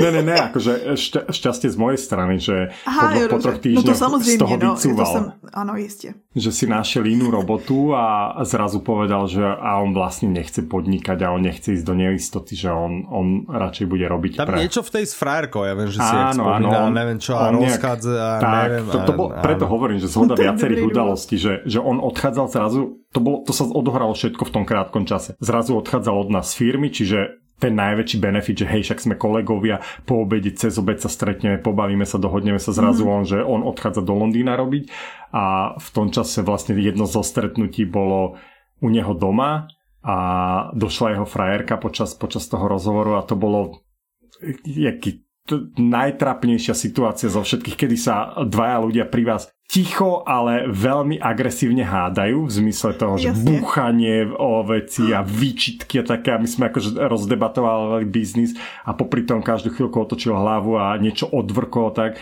ne, ne, ne, akože šťa, šťastie z mojej strany, že Aha, po, jo, po troch týždňoch no to z toho no, vycúval. Sem, áno, isté. Že si našiel inú robotu a zrazu povedal, že a on vlastne nechce podnikať a on nechce ísť do neistoty, že on, on radšej bude robiť Tam pre... niečo v tej s frajerkou, ja viem, že si áno, áno, neviem čo, a rozchádza a tak, neviem. To, to bol, preto hovorím, že zhoda viacerých udalostí, že, že on odchádzal zrazu, to, bol, to sa odohralo všetko v tom krátkom čase. Zrazu odchádzal od nás z firmy, čiže ten najväčší benefit, že hej, však sme kolegovia, po obede cez obed sa stretneme, pobavíme sa, dohodneme sa zrazu mm. on, že on odchádza do Londýna robiť a v tom čase vlastne jedno zo stretnutí bolo u neho doma a došla jeho frajerka počas, počas toho rozhovoru a to bolo jaký najtrapnejšia situácia zo všetkých, kedy sa dvaja ľudia pri vás ticho, ale veľmi agresívne hádajú v zmysle toho, že Jasne. búchanie o veci a výčitky a také. A my sme akože rozdebatovali biznis a popri tom každú chvíľku otočil hlavu a niečo odvrkol tak.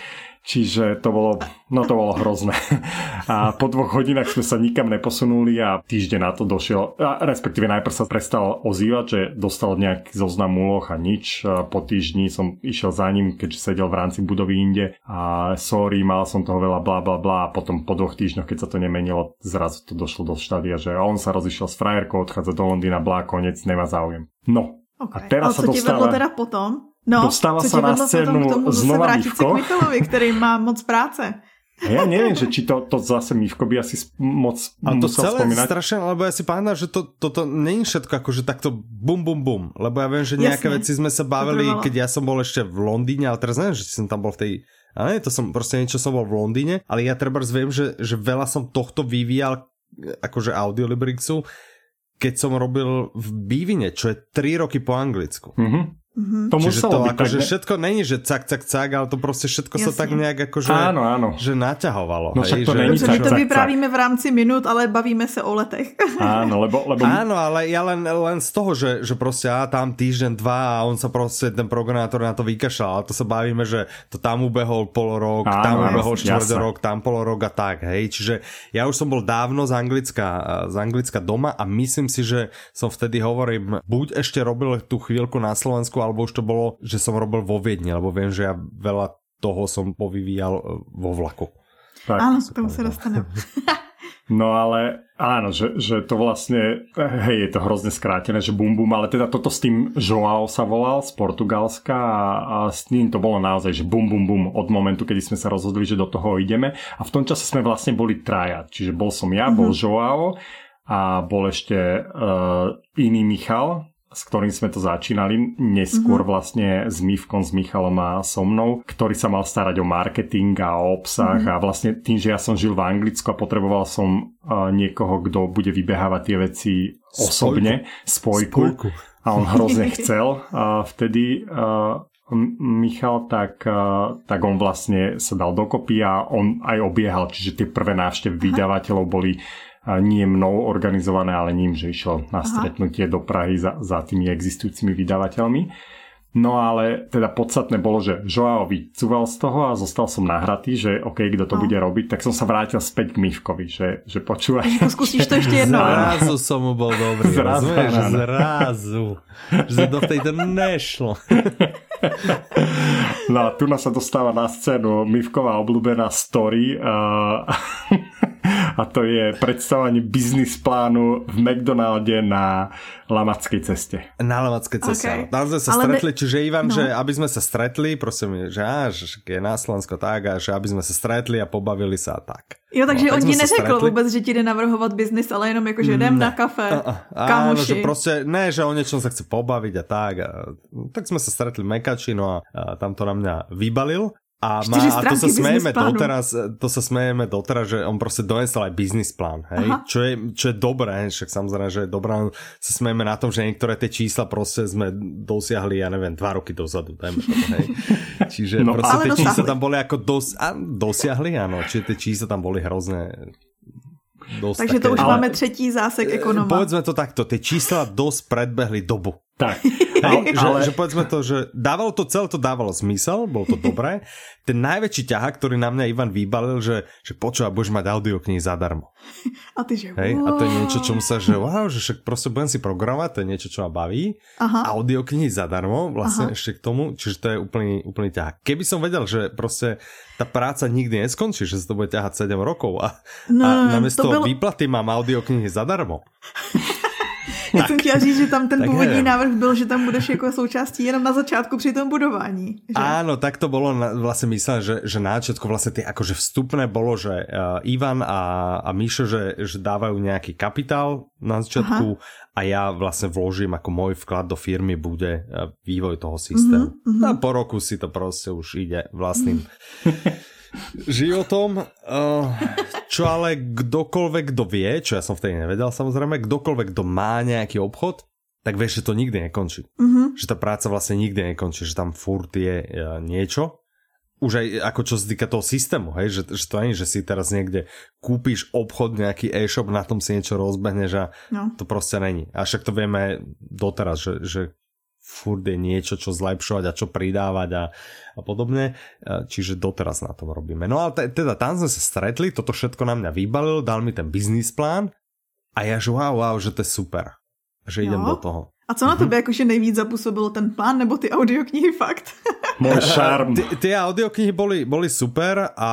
Čiže to bolo, no to bolo hrozné. A po dvoch hodinách sme sa nikam neposunuli a týždeň na to došiel, a respektíve najprv sa prestal ozývať, že dostal nejaký zoznam úloh a nič. A po týždni som išiel za ním, keďže sedel v rámci budovy inde a sorry, mal som toho veľa bla bla bla a potom po dvoch týždňoch, keď sa to nemenilo, zrazu to došlo do štádia, že on sa rozišiel s frajerkou, odchádza do Londýna, blá, konec, nemá záujem. No, Okay. A teraz Ale sa dostáva... teda potom? No, Dostáva sa na scénu tomu, znova Mivko. Michalovi, ktorý má moc práce. Ja neviem, že či to, to zase Mivko by asi moc A to celé spomínať. strašne, lebo ja si pamätám, že to, toto není všetko ako, že takto bum bum bum, lebo ja viem, že nejaké Jasne. veci sme sa bavili, keď ja som bol ešte v Londýne, ale teraz neviem, že som tam bol v tej a nie, to som proste niečo som bol v Londýne, ale ja treba viem, že, že veľa som tohto vyvíjal akože audiolibrixu, keď som robil v Bívine, čo je 3 roky po anglicku. Mm-hmm. Mm-hmm. To Čiže to byť akože všetko není, že cak, cak, cak, ale to proste všetko Jasne. sa tak nejak akože áno, áno. že naťahovalo. No však to že, není My to vyprávíme v rámci minút, ale bavíme sa o letech. Áno, lebo, lebo... áno ale ja len, len z toho, že, že proste á, tam týždeň, dva a on sa proste, ten programátor na to vykašľal, ale to sa bavíme, že to tam ubehol pol rok, áno, tam ubehol štvrť rok, tam pol rok a tak, hej. Čiže ja už som bol dávno z Anglicka, z Anglicka doma a myslím si, že som vtedy hovorím, buď ešte robil tú chvíľku na Slovensku, alebo už to bolo že som robil vo Viedni, lebo viem, že ja veľa toho som povyvíjal e, vo vlaku. Tak. Áno, k tomu sa dostanem. No ale áno, že, že to vlastne, hej, je to hrozne skrátené, že bum bum, ale teda toto s tým Joao sa volal z Portugalska a, a s ním to bolo naozaj, že bum bum bum od momentu, kedy sme sa rozhodli, že do toho ideme a v tom čase sme vlastne boli traja, čiže bol som ja, mm-hmm. bol mhm. Joao a bol ešte uh, iný Michal, s ktorým sme to začínali, neskôr mm-hmm. vlastne s Mivkom, s Michalom a so mnou, ktorý sa mal starať o marketing a o obsah mm-hmm. a vlastne tým, že ja som žil v Anglicku a potreboval som uh, niekoho, kto bude vybehávať tie veci osobne, spojku, spojku. a on hrozne chcel a vtedy uh, Michal, tak, tak on vlastne sa dal dokopy a on aj obiehal, čiže tie prvé návštevy vydavateľov boli nie mnou organizované, ale ním, že išiel na stretnutie Aha. do Prahy za, za tými existujúcimi vydavateľmi. No ale teda podstatné bolo, že Joao vycúval z toho a zostal som nahratý, že OK, kto to no. bude robiť, tak som sa vrátil späť k Mivkovi, že, že počúvaj. Skúsiš to ešte jedno. Zrazu som mu bol dobrý, zrazu, rozumieš? Zrazu. Že do tejto nešlo. No a tu nás sa dostáva na scénu Mivková obľúbená story. Uh, a to je predstavovanie biznis plánu v McDonalde na Lamackej ceste. Na Lamackej ceste, okay. Tam sme sa Ale stretli, ne... čiže Ivan, no. že aby sme sa stretli, prosím, že, že je na Slovensko tak a že aby sme sa stretli a pobavili sa a tak. Jo, takže no, on ti neřekl vůbec, že ti jde navrhovat biznis, ale jenom jako, že jdem ne. na kafe, a, a, kamoši. Áno, že proste, ne, že o niečom sa chce pobaviť a tak. A, tak sme sa stretli v Mekači, no a, a tam to na mňa vybalil. A, má, a to sa smejeme doteraz, to sa smejeme doteraz, že on proste donesol aj biznis plán, hej? Čo je, čo je dobré, však samozrejme, že je dobré, sa smejeme na tom, že niektoré tie čísla proste sme dosiahli, ja neviem, dva roky dozadu, dajme to, hej? Čiže no, proste tie dosiahli. čísla tam boli ako dos, a, dosiahli, áno, čiže tie čísla tam boli hrozné Dosť Takže také, to už ale... máme třetí zásek ekonoma. Povedzme to takto, tie čísla dosť predbehli dobu. Tak. Že, ale... že povedzme to, že dávalo to celé, to dávalo zmysel, bolo to dobré. Ten najväčší ťahák, ktorý na mňa Ivan vybalil, že, že počúva, budeš mať audioknihy zadarmo. A ty že Hej, a to je niečo, čo sa, že wow, že však proste budem si programovať, to je niečo, čo ma baví. Aha. Audioknihy zadarmo, vlastne Aha. ešte k tomu, čiže to je úplný, úplný ťahák. Keby som vedel, že proste tá práca nikdy neskončí, že sa to bude ťahať 7 rokov a, no, a namiesto bolo... výplaty mám audioknihy zadarmo. Já jsem chtěla říct, že tam ten tak původní nevím. návrh byl, že tam budeš jako součástí jenom na začátku při tom budování. Že? Áno, tak to bolo na, vlastne myslené, že, že na začiatku vlastne tie akože vstupné bolo, že uh, Ivan a, a Míšo, že, že dávajú nejaký kapitál na začiatku Aha. a ja vlastne vložím ako môj vklad do firmy bude uh, vývoj toho systému. Mm-hmm. A po roku si to proste už ide vlastným životom. Uh, čo ale kdokoľvek, kto vie, čo ja som vtedy nevedel samozrejme, kdokoľvek, kto má nejaký obchod, tak vieš, že to nikdy nekončí. Uh-huh. Že tá práca vlastne nikdy nekončí, že tam furt je uh, niečo. Už aj ako čo sa týka toho systému, hej, že, že to nie, že si teraz niekde kúpiš obchod, nejaký e-shop, na tom si niečo rozbehneš a no. to proste není. A však to vieme doteraz, že, že furt je niečo, čo zlepšovať a čo pridávať a, a podobne. Čiže doteraz na tom robíme. No a teda tam sme sa stretli, toto všetko na mňa vybalil, dal mi ten biznis plán a ja že wow, wow, že to je super. Že idem do toho. A co na tebe jakože nejvíc zapůsobilo, ten plán nebo ty audioknihy fakt? Môj šarm. Tie audioknihy boli, boli super a,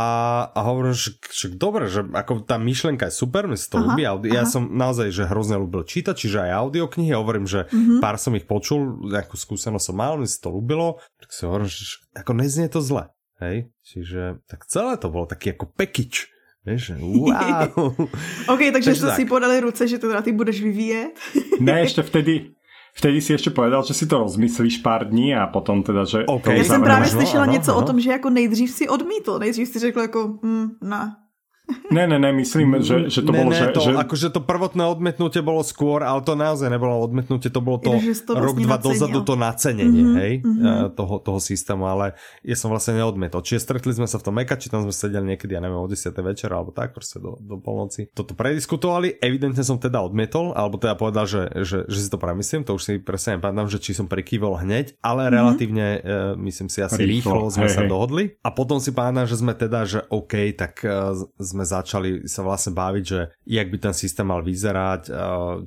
a hovorím, že, že dobre, že ako tá myšlenka je super, mi to ľúbi. Ja som naozaj, že hrozne ľúbil čítať, čiže aj audioknihy, hovorím, že mm-hmm. pár som ich počul, nejakú skúsenosť som mal, mi sa to ľúbilo, tak si hovorím, že ako neznie to zle. Hej, čiže tak celé to bolo taký ako pekič. Vieš, wow. OK, takže, takže tak. si podali ruce, že to teda ty budeš vyvíjet. ne, ešte vtedy, Vtedy si ještě povedal, že si to rozmyslíš pár dní a potom teda, že... Okay. Já jsem právě slyšela něco ano. o tom, že jako nejdřív si odmítl, nejdřív si řekl jako, hm, ne, Ne, ne, ne, myslím, že, že to ne, bolo, ne, že... To, že... Akože to prvotné odmetnutie bolo skôr, ale to naozaj nebolo odmetnutie, to bolo to, to rok, dva nacenil. dozadu to nacenenie, mm-hmm, hej, mm-hmm. Toho, toho systému, ale ja som vlastne neodmetol. Čiže stretli sme sa v tom či tam sme sedeli niekedy, ja neviem, o 10. večera, alebo tak, proste do, do polnoci. Toto prediskutovali, evidentne som teda odmietol, alebo teda povedal, že, že, že si to premyslím, to už si presne nepamätám, že či som prekývol hneď, ale mm-hmm. relatívne, uh, myslím si, asi rýchlo, rýchlo sme hej, sa hej. dohodli. A potom si pamätám, že sme teda, že OK, tak uh, sme začali sa vlastne baviť, že jak by ten systém mal vyzerať,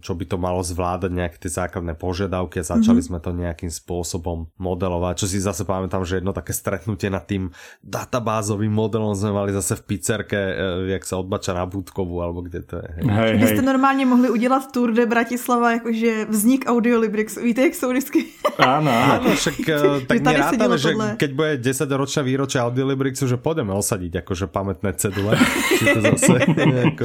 čo by to malo zvládať nejaké tie základné požiadavky a začali mm-hmm. sme to nejakým spôsobom modelovať. Čo si zase pamätám, že jedno také stretnutie nad tým databázovým modelom sme mali zase v pizzerke, e, jak sa odbača na Budkovu, alebo kde to je. Hej. Hej. Byste normálně mohli udělat tour de Bratislava, jakože vznik Audiolibrix. Víte, jak jsou vždycky? Áno, áno. však e, tak my rátame, že keď bude 10 ročná výročia Audiolibrixu, že pôjdeme osadiť akože pamätné cedule. zase nejako,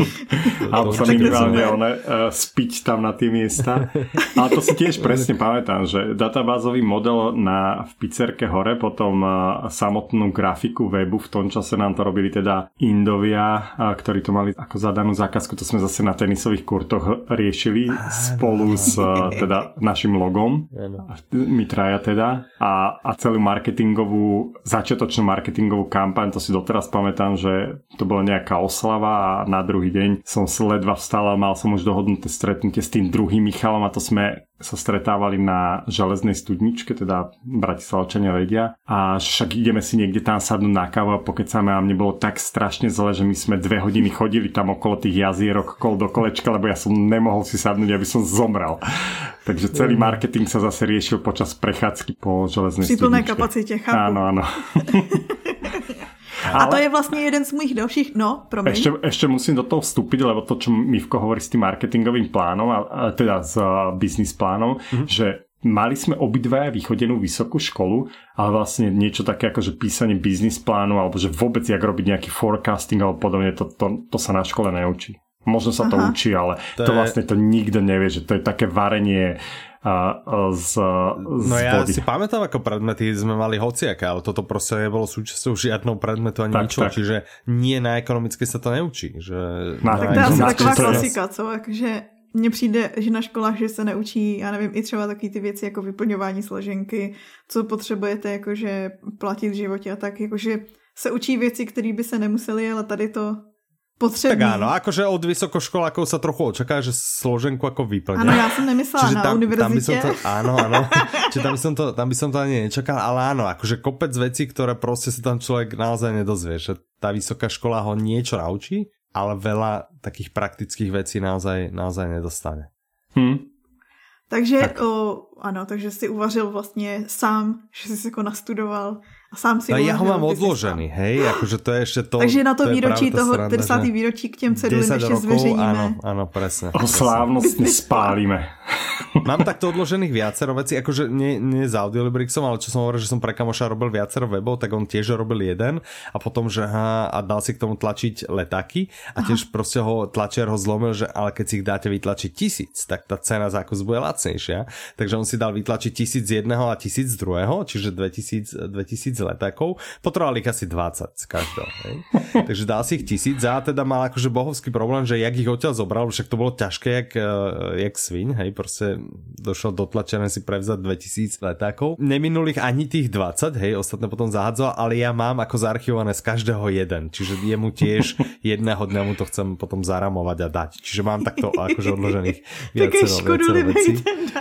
Alebo sa minimálne one, uh, spiť tam na tie miesta. Ale to si tiež presne pamätám, že databázový model na, v pizzerke hore, potom uh, samotnú grafiku webu, v tom čase nám to robili teda Indovia, uh, ktorí to mali ako zadanú zákazku, to sme zase na tenisových kurtoch riešili spolu s uh, teda našim logom. My traja teda. A, a celú marketingovú, začiatočnú marketingovú kampaň, to si doteraz pamätám, že to bola nejaká oslava a na druhý deň som ledva vstal a mal som už dohodnuté stretnutie s tým druhým Michalom a to sme sa stretávali na železnej studničke, teda Bratislavčania vedia a však ideme si niekde tam sadnúť na kávu a pokecáme a mne bolo tak strašne zle, že my sme dve hodiny chodili tam okolo tých jazierok kol do kolečka, lebo ja som nemohol si sadnúť, aby som zomrel. Takže celý marketing sa zase riešil počas prechádzky po železnej Pri plnej kapacite, chápu. Áno, áno. Ale... A to je vlastně jeden z mojich dalších, no, promiň. Ešte, ešte musím do toho vstúpiť, lebo to, čo Mivko hovorí s tým marketingovým plánom, a, a teda s uh, business plánom, mm-hmm. že mali sme obidvaja vychodenú vysokú školu, ale vlastne niečo také ako že písanie biznis plánu alebo že vôbec jak robiť nejaký forecasting alebo podobne, to, to, to sa na škole neučí. Možno sa to Aha. učí, ale to, to je... vlastne to nikto nevie, že to je také varenie z, z No ja vody. si pamätám, ako predmety sme mali hociaké, ale toto proste nebolo súčasťou žiadnou predmetu ani tak, ničo, tak. čiže nie na ekonomické sa to neučí. Že na, tak to je asi taková klasika, co? Akože mně přijde, že na školách, že se neučí, já nevím, i třeba taky ty věci jako vyplňování složenky, co potřebujete jakože platit v životě a tak, jakože se učí věci, které by se nemuseli, ale tady to potřebný. Tak áno, akože od vysokoškolákov sa trochu očaká, že složenku ako vyplňa. Áno, ja som nemyslela Čiže na tam, univerzite. Tam by som to, áno, áno. Čiže tam by, som to, tam by som to ani nečakal, ale áno, akože kopec vecí, ktoré proste si tam človek naozaj nedozvie, že tá vysoká škola ho niečo naučí, ale veľa takých praktických vecí naozaj, naozaj nedostane. Hm. Takže tak. o, ano, takže si uvařil vlastně sám, že jsi jako nastudoval sám si no, ja ho mám odložený, hej, akože to je ešte to... Takže na to, to výročí toho, 50. výročí k těm cedulím ešte zveřejníme. Áno, áno, presne. O slávnostne spálime. Mám takto odložených viacero vecí, akože nie, nie s Audiolibrixom, ale čo som hovoril, že som pre kamoša robil viacero webov, tak on tiež robil jeden a potom, že ha, a dal si k tomu tlačiť letáky a tiež Aha. proste ho tlačiar ho zlomil, že ale keď si ich dáte vytlačiť tisíc, tak tá cena za kus bude lacnejšia. Takže on si dal vytlačiť tisíc jedného a tisíc druhého, čiže 2000, 2000 letákov, potreboval ich asi 20 z každého. Hej. Takže dal si ich tisíc a teda mal akože bohovský problém, že jak ich odtiaľ zobral, však to bolo ťažké, jak, eh, jak svin, hej, proste došlo dotlačené si prevzať 2000 letákov. Neminulých ani tých 20, hej, ostatné potom zahadzoval, ale ja mám ako zarchivované z každého jeden, čiže jemu tiež jedného dňa mu to chcem potom zaramovať a dať. Čiže mám takto akože odložených viacero, viacero vecí.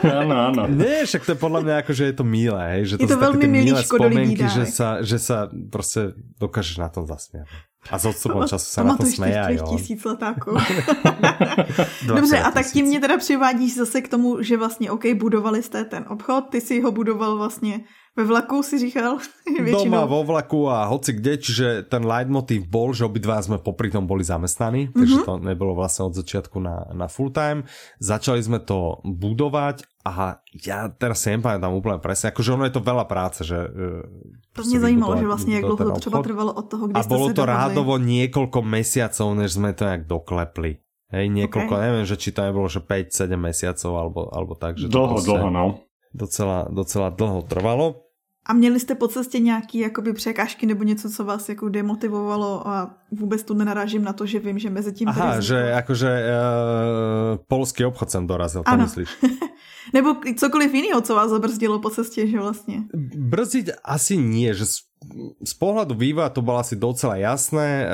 Áno, áno. Nie, však to je podľa mňa ako, že je to milé, hej, že to, je to sú také milé spomienky, že sa, že sa proste dokážeš na tom zasmiať. A s odstupom času se na to smeje jo. tisíc letáků. Dobře, a tak tím mě teda přivádíš zase k tomu, že vlastně OK, budovali jste ten obchod, ty si ho budoval vlastně ve vlaku si říkal? Doma, vo vlaku a hoci kde, čiže ten leitmotiv bol, že obidva sme popri tom boli zamestnaní, takže mm-hmm. to nebolo vlastne od začiatku na, na full time. Začali sme to budovať a ja teraz si nepamätám úplne presne, akože ono je to veľa práce, že... E, to mě zajímalo, že vlastně jak dlouho to třeba trvalo od toho, kdy A bolo to rádovo niekoľko mesiacov, než sme to nejak doklepli. Hej, niekoľko, okay. neviem, že či to nebolo, že 5-7 mesiacov alebo, alebo tak. Že dlho, dlho, no docela, docela dlho trvalo. A měli jste po cestě nějaký jakoby překážky nebo něco, co vás jako demotivovalo a vůbec tu nenarážím na to, že vím, že mezi tím... Aha, že jakože uh, polský obchod jsem dorazil, to ano. myslíš? nebo cokoliv jiného, co vás zabrzdilo po cestě, že vlastně? Brzdiť asi nie, že z, pohľadu vývoja to bolo asi docela jasné.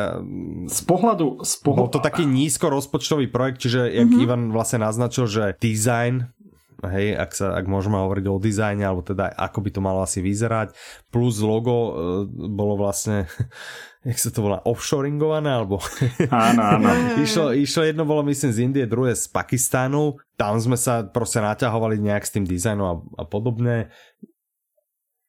Z pohľadu... Z pohľadu... Bol to taký nízko rozpočtový projekt, čiže jak mm-hmm. Ivan vlastne naznačil, že design hej, ak, sa, ak môžeme hovoriť o dizajne, alebo teda ako by to malo asi vyzerať, plus logo e, bolo vlastne jak sa to volá, offshoringované, alebo... Áno, áno. išlo, išlo, jedno bolo myslím z Indie, druhé z Pakistánu, tam sme sa proste naťahovali nejak s tým dizajnom a, a podobne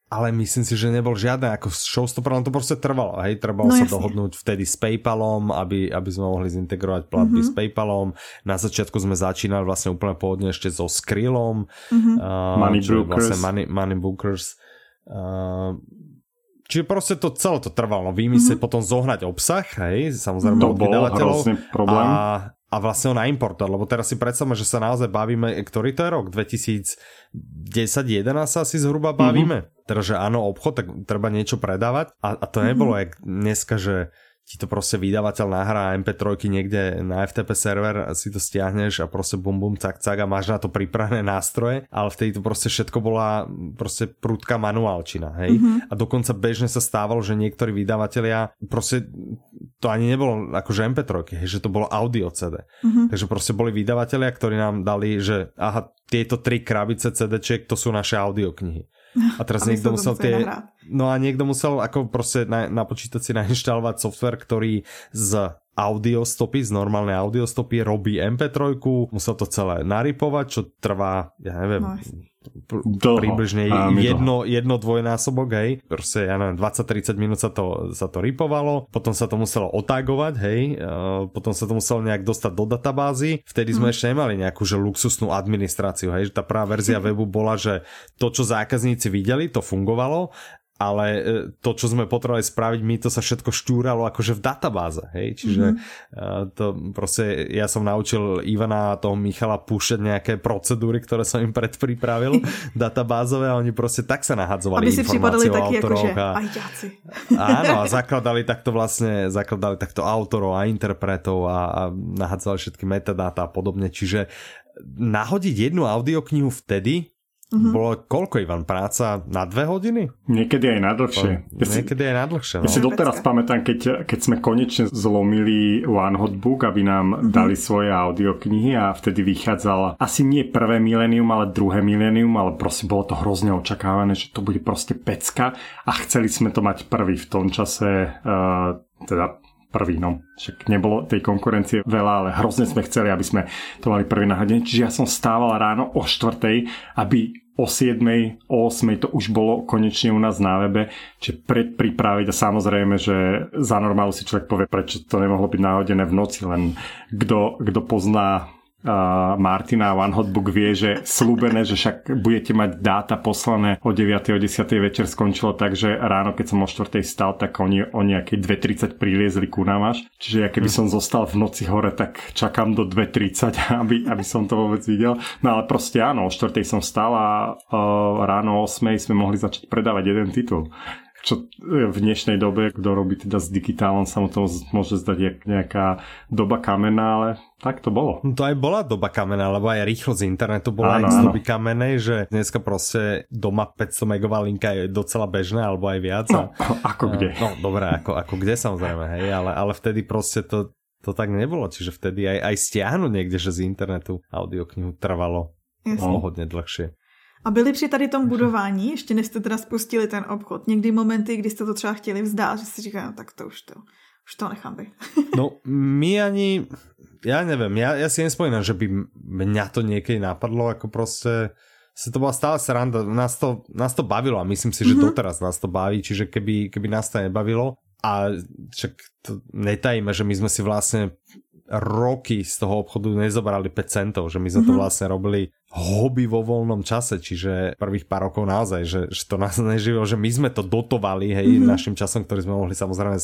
ale myslím si, že nebol žiadne ako showstopper, len to proste trvalo, hej, trebalo no, sa jasne. dohodnúť vtedy s Paypalom, aby, aby sme mohli zintegrovať platby mm-hmm. s Paypalom. Na začiatku sme začínali vlastne úplne pôvodne ešte so Skrillom, mm-hmm. uh, Money Bookers. Vlastne money, money Bookers. Uh, čiže proste to celé to trvalo, no, vymyslieť, mm-hmm. potom zohnať obsah, hej, samozrejme to bol hrozný problém. A, a vlastne ho naimportovať, lebo teraz si predstavme, že sa naozaj bavíme, ktorý to je rok? 2010-2011 sa asi zhruba bavíme. Mm-hmm teda, že áno, obchod, tak treba niečo predávať a, a to nebolo mm-hmm. jak dneska, že ti to proste vydavateľ nahrá MP3 niekde na FTP server, si to stiahneš a proste bum bum cak cak a máš na to pripravené nástroje, ale vtedy to proste všetko bola proste prúdka manuálčina, hej. Mm-hmm. A dokonca bežne sa stávalo, že niektorí vydavatelia proste to ani nebolo akože MP3, hej, že to bolo audio CD. Mm-hmm. Takže proste boli vydavatelia, ktorí nám dali, že aha, tieto tri krabice CD to sú naše audioknihy. A teraz niekto musel tie, No a niekto musel ako proste na, na počítači nainštalovať software, ktorý z audiostopy, z normálnej audiostopy robí MP3, musel to celé narypovať, čo trvá, ja neviem, no, Dlho. približne jedno, jedno dvojnásobok, hej. Proste, ja neviem, 20-30 minút sa to, sa to ripovalo, potom sa to muselo otagovať, hej, uh, potom sa to muselo nejak dostať do databázy. Vtedy sme hmm. ešte nemali nejakú že luxusnú administráciu, hej, že tá prvá verzia webu bola, že to, čo zákazníci videli, to fungovalo ale e, to, čo sme potrebovali spraviť, mi to sa všetko štúralo akože v databáze, hej, čiže mm-hmm. to proste, ja som naučil Ivana a toho Michala púšťať nejaké procedúry, ktoré som im predpripravil, databázové a oni proste tak sa nahadzovali Aby si informácie o autoroch. Akože a, áno, a zakladali takto vlastne, zakladali takto autorov a interpretov a, a nahadzovali všetky metadáta a podobne, čiže nahodiť jednu audioknihu vtedy, Mm-hmm. Bolo koľko, Ivan, práca na dve hodiny? Niekedy aj na dlhšie. Ja si, Niekedy aj na dlhšie. No. Ja si doteraz pamätám, keď, keď sme konečne zlomili One Hot Book, aby nám mm-hmm. dali svoje audioknihy a vtedy vychádzala asi nie prvé milénium, ale druhé milénium, ale proste bolo to hrozne očakávané, že to bude proste pecka a chceli sme to mať prvý v tom čase, uh, teda prvý, no. Však nebolo tej konkurencie veľa, ale hrozne sme chceli, aby sme to mali prvý na. Čiže ja som stával ráno o štvrtej, aby o 7, o 8 to už bolo konečne u nás na webe, čiže predpripraviť a samozrejme, že za normálu si človek povie, prečo to nemohlo byť náhodené v noci, len kto pozná uh, Martina One Hotbook vie, že slúbené, že však budete mať dáta poslané o 9. o 10. večer skončilo tak, že ráno, keď som o 4. stal, tak oni o nejakej 2.30 priliezli ku nám až. Čiže ja keby hm. som zostal v noci hore, tak čakám do 2.30, aby, aby som to vôbec videl. No ale proste áno, o 4. som stal a uh, ráno o 8. sme mohli začať predávať jeden titul čo v dnešnej dobe, kto robí teda s digitálom, sa mu to môže zdať nejaká doba kamená, ale tak to bolo. No to aj bola doba kamená, lebo aj rýchlosť internetu bola áno, aj z doby kamenej, že dneska proste doma 500 megová linka je docela bežná, alebo aj viac. No, ako kde? No, dobré, ako, ako kde samozrejme, hej, ale, ale vtedy proste to, to tak nebolo, čiže vtedy aj, aj stiahnuť niekde, že z internetu audioknihu trvalo Jasne. hodně dlhšie. A byli při tady tom budování, ještě než jste teda spustili ten obchod, někdy momenty, kdy jste to třeba chtěli vzdát, že si říkají, no tak to už to, už to nechám být. no my ani, ja neviem, ja, ja si nespomínam, že by mňa to niekedy napadlo, ako proste sa to bola stále sranda, nás to, nás to bavilo a myslím si, že mm-hmm. doteraz nás to baví, čiže keby, keby nás to nebavilo a však to netajíme, že my sme si vlastne roky z toho obchodu nezobrali 5 centov, že my sme mm-hmm. to mhm. vlastne robili hobby vo voľnom čase, čiže prvých pár rokov naozaj, že, že to nás neživilo, že my sme to dotovali hej, mm-hmm. našim časom, ktorý sme mohli samozrejme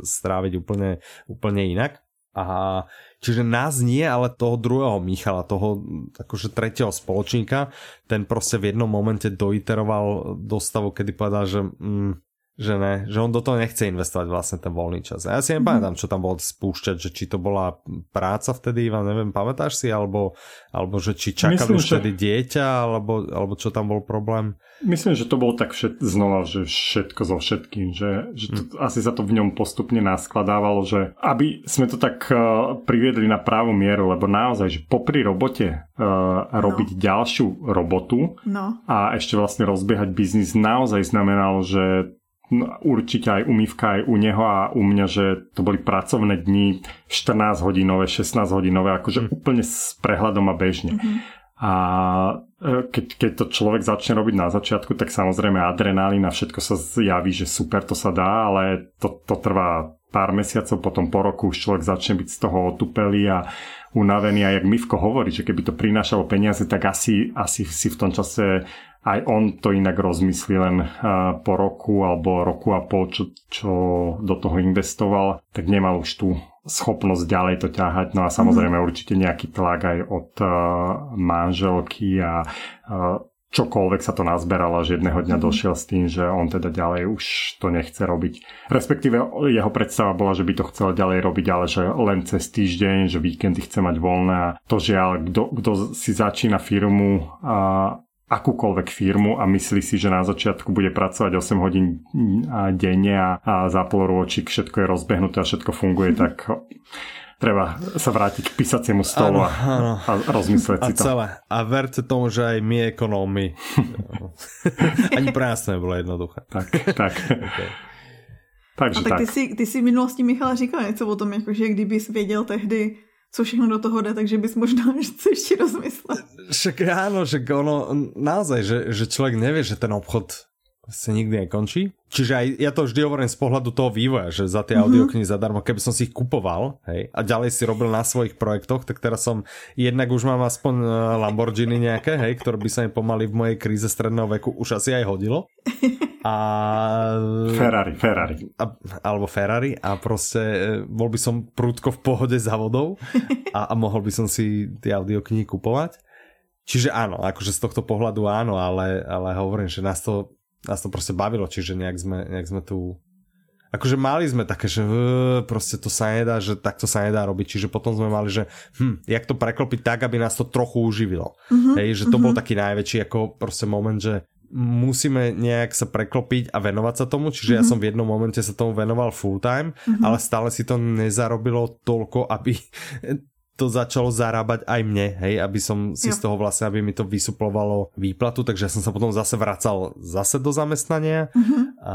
stráviť úplne, úplne inak. A čiže nás nie, ale toho druhého Michala, toho akože tretieho spoločníka, ten proste v jednom momente doiteroval do stavu, kedy povedal, že mm, že ne, že on do toho nechce investovať vlastne ten voľný čas. Ja si nepamätám, čo tam bolo spúšťať, že či to bola práca vtedy, Ivan, neviem, pamätáš si, alebo, alebo že či čakali Myslím, už vtedy že... dieťa, alebo, alebo čo tam bol problém? Myslím, že to bolo tak všet, znova, že všetko so všetkým, že, že to, hmm. asi sa to v ňom postupne naskladávalo, že aby sme to tak uh, priviedli na právu mieru, lebo naozaj, že popri robote uh, robiť no. ďalšiu robotu no. a ešte vlastne rozbiehať biznis naozaj znamenalo, že No, určite aj umývka aj u neho a u mňa, že to boli pracovné dni 14 hodinové, 16 hodinové, akože mm. úplne s prehľadom a bežne. Mm-hmm. A e, keď, keď to človek začne robiť na začiatku, tak samozrejme adrenalín a všetko sa zjaví, že super to sa dá, ale to, to trvá pár mesiacov, potom po roku už človek začne byť z toho otupelý a unavený a jak Mivko hovorí, že keby to prinášalo peniaze, tak asi, asi si v tom čase aj on to inak rozmyslí len po roku alebo roku a pol, čo, čo do toho investoval, tak nemal už tú schopnosť ďalej to ťahať. No a samozrejme mm. určite nejaký tlak aj od uh, manželky a uh, čokoľvek sa to nazberalo, že jedného dňa mm. došiel s tým, že on teda ďalej už to nechce robiť. Respektíve jeho predstava bola, že by to chcel ďalej robiť, ale že len cez týždeň, že víkendy chce mať voľné a to žiaľ, kto si začína firmu a akúkoľvek firmu a myslí si, že na začiatku bude pracovať 8 hodín denne a, a za pol ročík všetko je rozbehnuté a všetko funguje, tak treba sa vrátiť k písaciemu stolu ano, a, ano. a rozmyslieť a si to. Celé. A verte tomu, že aj my ekonómi. Ani pre nás to nebolo jednoduché. Tak, tak. okay. Takže a tak, tak. Ty, si, ty si v minulosti, Michal, říkal něco o tom, jako, že kdybys věděl tehdy, co všechno do toho jde, takže bys možná ešte rozmyslel. Však áno, že ono naozaj, že, že človek nevie, že ten obchod sa nikdy nekončí. Čiže aj ja to vždy hovorím z pohľadu toho vývoja, že za tie mm-hmm. audioknihy zadarmo, keby som si ich kupoval hej, a ďalej si robil na svojich projektoch, tak teraz som, jednak už mám aspoň e, Lamborghini nejaké, hej, ktoré by sa mi pomaly v mojej kríze stredného veku už asi aj hodilo. A... Ferrari, Ferrari. A, alebo Ferrari a proste e, bol by som prúdko v pohode za vodou a, a mohol by som si tie audioknihy kupovať. Čiže áno, akože z tohto pohľadu áno, ale, ale hovorím, že nás to nás to proste bavilo, čiže nejak sme, nejak sme tu akože mali sme také, že uh, proste to sa nedá, že takto sa nedá robiť, čiže potom sme mali, že hm, jak to preklopiť tak, aby nás to trochu uživilo. Uh-huh, Hej, že to uh-huh. bol taký najväčší ako proste moment, že musíme nejak sa preklopiť a venovať sa tomu, čiže uh-huh. ja som v jednom momente sa tomu venoval full time, uh-huh. ale stále si to nezarobilo toľko, aby to začalo zarábať aj mne, hej, aby som si jo. z toho vlastne, aby mi to vysuplovalo výplatu, takže ja som sa potom zase vracal zase do zamestnania. Uh-huh. A,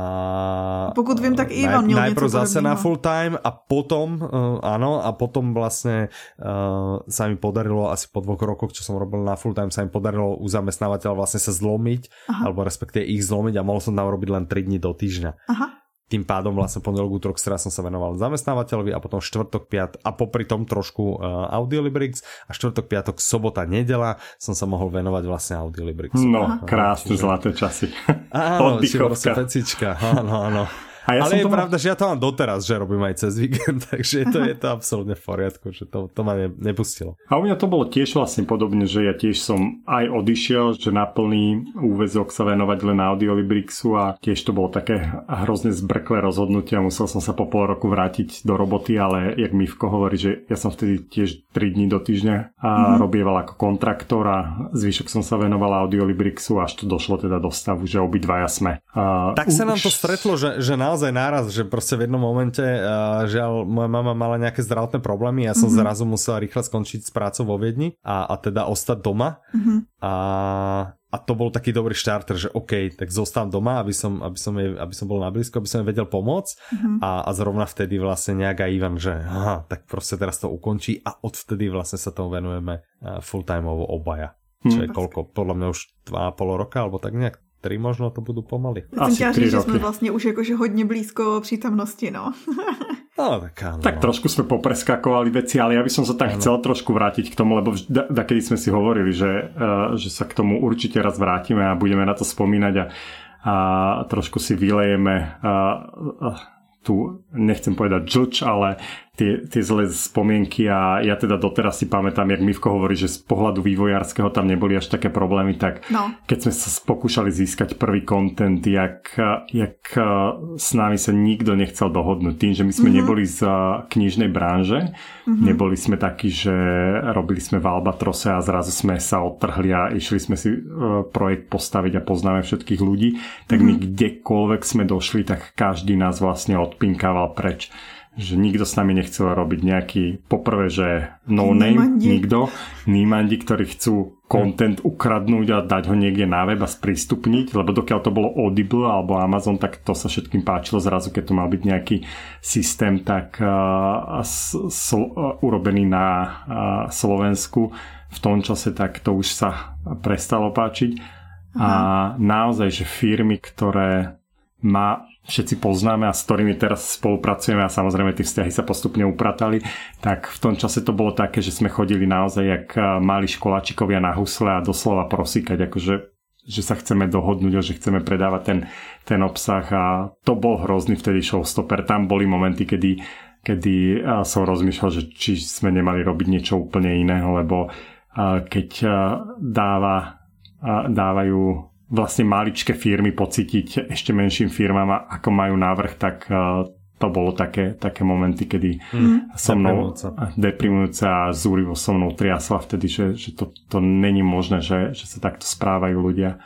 Pokud vím, tak Ivan naj, Najprv zase na full time a potom, uh, áno, a potom vlastne uh, sa mi podarilo asi po dvoch rokoch, čo som robil na full time, sa mi podarilo u zamestnávateľa vlastne sa zlomiť, Aha. alebo respektíve ich zlomiť a mohol som tam robiť len 3 dní do týždňa. Aha tým pádom vlastne pondelok, útorok, streda som sa venoval zamestnávateľovi a potom štvrtok, piat a popri tom trošku uh, Audiolibrix a štvrtok, piatok, sobota, nedela som sa mohol venovať vlastne Audiolibrixu. No, krásne čiže... zlaté časy. Áno, Oddychovka. pecička, áno, áno. A ja Ale je to pravda, že ja to mám doteraz, že robím aj cez víkend, takže to, je to absolútne v poriadku, že to, to ma ne, nepustilo. A u mňa to bolo tiež vlastne podobne, že ja tiež som aj odišiel, že na plný úvezok sa venovať len na Audiolibrixu a tiež to bolo také hrozne zbrklé rozhodnutie a musel som sa po pol roku vrátiť do roboty, ale jak Mivko hovorí, že ja som vtedy tiež 3 dní do týždňa a mm-hmm. robieval ako kontraktor a zvyšok som sa venoval Audiolibrixu až to došlo teda do stavu, že obidvaja sme. A tak sa nám to stretlo, že, že na naozaj náraz, že proste v jednom momente, uh, žiaľ, moja mama mala nejaké zdravotné problémy, ja som mm-hmm. zrazu musel rýchle skončiť s prácou vo Viedni a, a teda ostať doma. Mm-hmm. A, a to bol taký dobrý štarter, že OK, tak zostám doma, aby som, aby som, jej, aby som bol na blízko, aby som jej vedel pomôcť mm-hmm. a, a zrovna vtedy vlastne nejak aj Ivan, že aha, tak proste teraz to ukončí a odvtedy vlastne sa tomu venujeme full-timeovo obaja. Čo je mhm. koľko? Podľa mňa už 2,5 roka, alebo tak nejak Tri možno to budú pomaly. Asi chtěla říct, že jsme vlastně už jakože hodně blízko přítomnosti, no. No, tak, áno. tak trošku sme popreskakovali veci, ale ja by som sa tam chcel trošku vrátiť k tomu, lebo da kedy sme si hovorili, že, uh, že sa k tomu určite raz vrátime a budeme na to spomínať a, a trošku si vylejeme uh, uh, tu, nechcem povedať žlč, ale tie, tie zlé spomienky a ja teda doteraz si pamätám, jak Mivko hovorí, že z pohľadu vývojárskeho tam neboli až také problémy, tak no. keď sme sa pokúšali získať prvý kontent, jak, jak s nami sa nikto nechcel dohodnúť tým, že my sme mm-hmm. neboli z knižnej branže, mm-hmm. neboli sme takí, že robili sme v Albatrose a zrazu sme sa odtrhli a išli sme si e, projekt postaviť a poznáme všetkých ľudí, tak mm-hmm. my kdekoľvek sme došli, tak každý nás vlastne odpinkával preč že nikto s nami nechcel robiť nejaký, poprvé, že no name, Nímandi. nikto, nímandi, ktorí chcú content ukradnúť a dať ho niekde na web a sprístupniť, lebo dokiaľ to bolo Audible alebo Amazon, tak to sa všetkým páčilo zrazu, keď to mal byť nejaký systém tak uh, sl- uh, urobený na uh, Slovensku v tom čase, tak to už sa prestalo páčiť. Aha. A naozaj, že firmy, ktoré má všetci poznáme a s ktorými teraz spolupracujeme a samozrejme tie vzťahy sa postupne upratali, tak v tom čase to bolo také, že sme chodili naozaj jak mali školáčikovia na husle a doslova prosíkať, akože že sa chceme dohodnúť a že chceme predávať ten, ten obsah a to bol hrozný vtedy showstopper. Tam boli momenty, kedy, kedy som rozmýšľal, že či sme nemali robiť niečo úplne iného, lebo keď dáva, dávajú vlastne maličké firmy pocítiť ešte menším firmám, ako majú návrh, tak uh, to bolo také, také momenty, kedy mm. so mnou deprimujúce a zúrivo so mnou triasla vtedy, že, že to, to není možné, že, že sa takto správajú ľudia.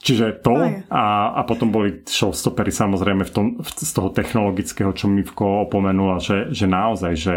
Čiže to a, a potom boli showstoppery samozrejme v tom, v, z toho technologického, čo Mivko opomenula, že, že naozaj, že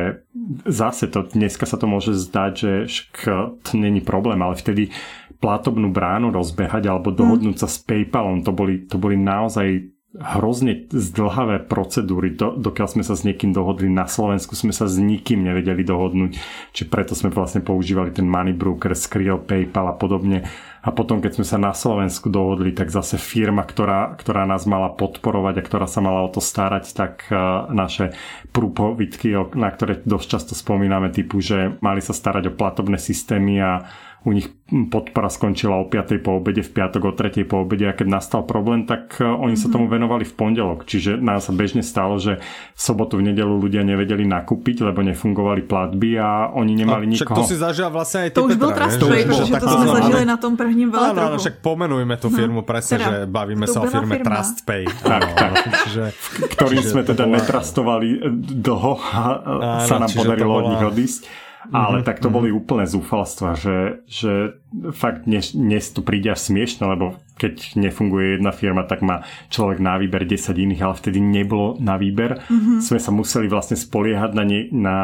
zase to, dneska sa to môže zdať, že šk, to není problém, ale vtedy platobnú bránu rozbehať alebo dohodnúť mm. sa s PayPalom, to boli, to boli naozaj hrozne zdlhavé procedúry, do, dokiaľ sme sa s niekým dohodli na Slovensku, sme sa s nikým nevedeli dohodnúť, či preto sme vlastne používali ten Money Broker, Skrill, PayPal a podobne. A potom, keď sme sa na Slovensku dohodli, tak zase firma, ktorá, ktorá nás mala podporovať a ktorá sa mala o to starať, tak uh, naše prúpovitky, na ktoré dosť často spomíname, typu, že mali sa starať o platobné systémy a u nich podpora skončila o 5. po obede, v piatok o 3. po obede a keď nastal problém, tak e, oni sa mhm. tomu venovali v pondelok. Čiže nám sa bežne stalo, že v sobotu, v nedelu ľudia nevedeli nakúpiť, lebo nefungovali platby a oni nemali a nikoho. to si zažil vlastne aj ty, To už bol Trust Pay, pretože to sme zažili na tom prvním veľa Áno, áno, však pomenujme tú firmu presne, teda, že bavíme sa o firme Trust Pay. Tak, tak. Čiže, ktorým sme teda netrastovali dlho a sa nám podarilo od nich odísť. Ale mm-hmm. tak to boli mhm. úplné zúfalstva, že, že fakt dnes, dnes to príde až smiešno, lebo keď nefunguje jedna firma, tak má človek na výber 10 iných, ale vtedy nebolo na výber. Mm-hmm. Sme sa museli vlastne spoliehať na, ne, na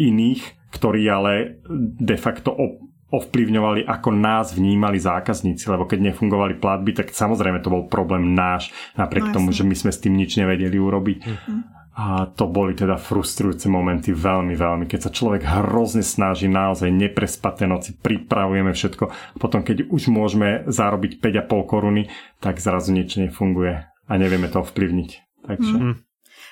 iných, ktorí ale de facto ovplyvňovali, ako nás vnímali zákazníci, lebo keď nefungovali platby, tak samozrejme to bol problém náš, napriek no, tomu, že my sme s tým nič nevedeli urobiť. Mm-hmm. A to boli teda frustrujúce momenty veľmi, veľmi. Keď sa človek hrozne snaží, naozaj neprespaté noci, pripravujeme všetko. Potom, keď už môžeme zarobiť 5,5 koruny, tak zrazu niečo nefunguje a nevieme to ovplyvniť. Takže... Mm.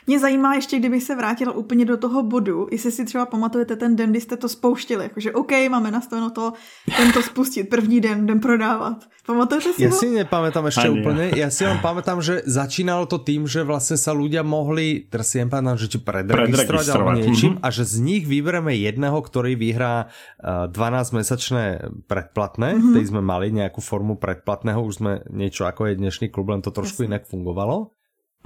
Mě zajímá ještě, kdyby se vrátila úplně do toho bodu, jestli si třeba pamatujete ten den, kdy jste to spouštili, jakože OK, máme nastaveno to, ten to spustit, první den, den prodávat. Pamatujete si Ja ho? si nepamätám ešte Ani úplne, ja si len pamätám, že začínalo to tým, že vlastne sa ľudia mohli, teraz si nepamätám, že či predregistrovať alebo niečím mm-hmm. a že z nich vyberieme jedného, ktorý vyhrá 12-mesačné predplatné, mm-hmm. tej sme mali nejakú formu predplatného, už sme niečo ako je dnešný klub, len to trošku Jasne. inak fungovalo.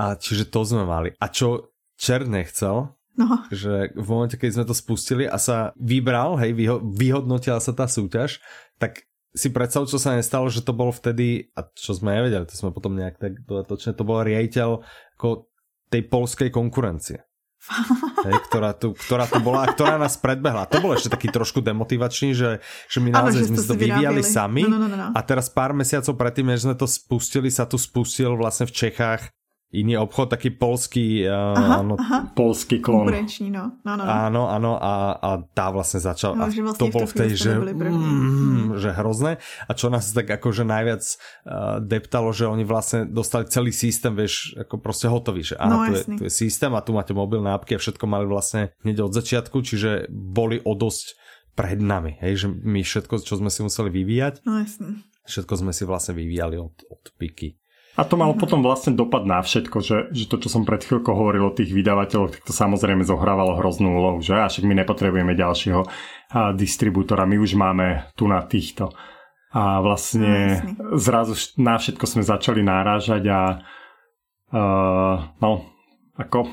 A čiže to sme mali. A čo Čer nechcel, No. Že v momente, keď sme to spustili a sa vybral, hej, vyho- vyhodnotila sa tá súťaž, tak si predstav, čo sa nestalo, že to bol vtedy, a čo sme nevedeli, to sme potom nejak tak dodatočne, to bol riaditeľ ako tej polskej konkurencie. hej, ktorá, tu, ktorá tu bola a ktorá nás predbehla. To bol ešte taký trošku demotivačný, že, že my naozaj sme to vyvíjali sami no, no, no, no. a teraz pár mesiacov predtým, než sme to spustili, sa tu spustil vlastne v Čechách iný obchod, taký polský, aha, áno, aha. polský klon. no. No, no, no. Áno, áno, a, a tá vlastne začal, no, a vlastne to bol v tej, že, mm, že hrozné. A čo nás tak akože najviac uh, deptalo, že oni vlastne dostali celý systém, vieš, ako proste hotový, že áno, no, tu, je, tu je systém a tu máte mobilné apky a všetko mali vlastne hneď od začiatku, čiže boli o dosť pred nami, hej, že my všetko, čo sme si museli vyvíjať, no, jasne. všetko sme si vlastne vyvíjali od, od piky. A to malo potom vlastne dopad na všetko, že, že to, čo som pred chvíľkou hovoril o tých vydavateľoch, tak to samozrejme zohrávalo hroznú úlohu, že? A však my nepotrebujeme ďalšieho distribútora, my už máme tu na týchto. A vlastne no, zrazu na všetko sme začali náražať a uh, no, ako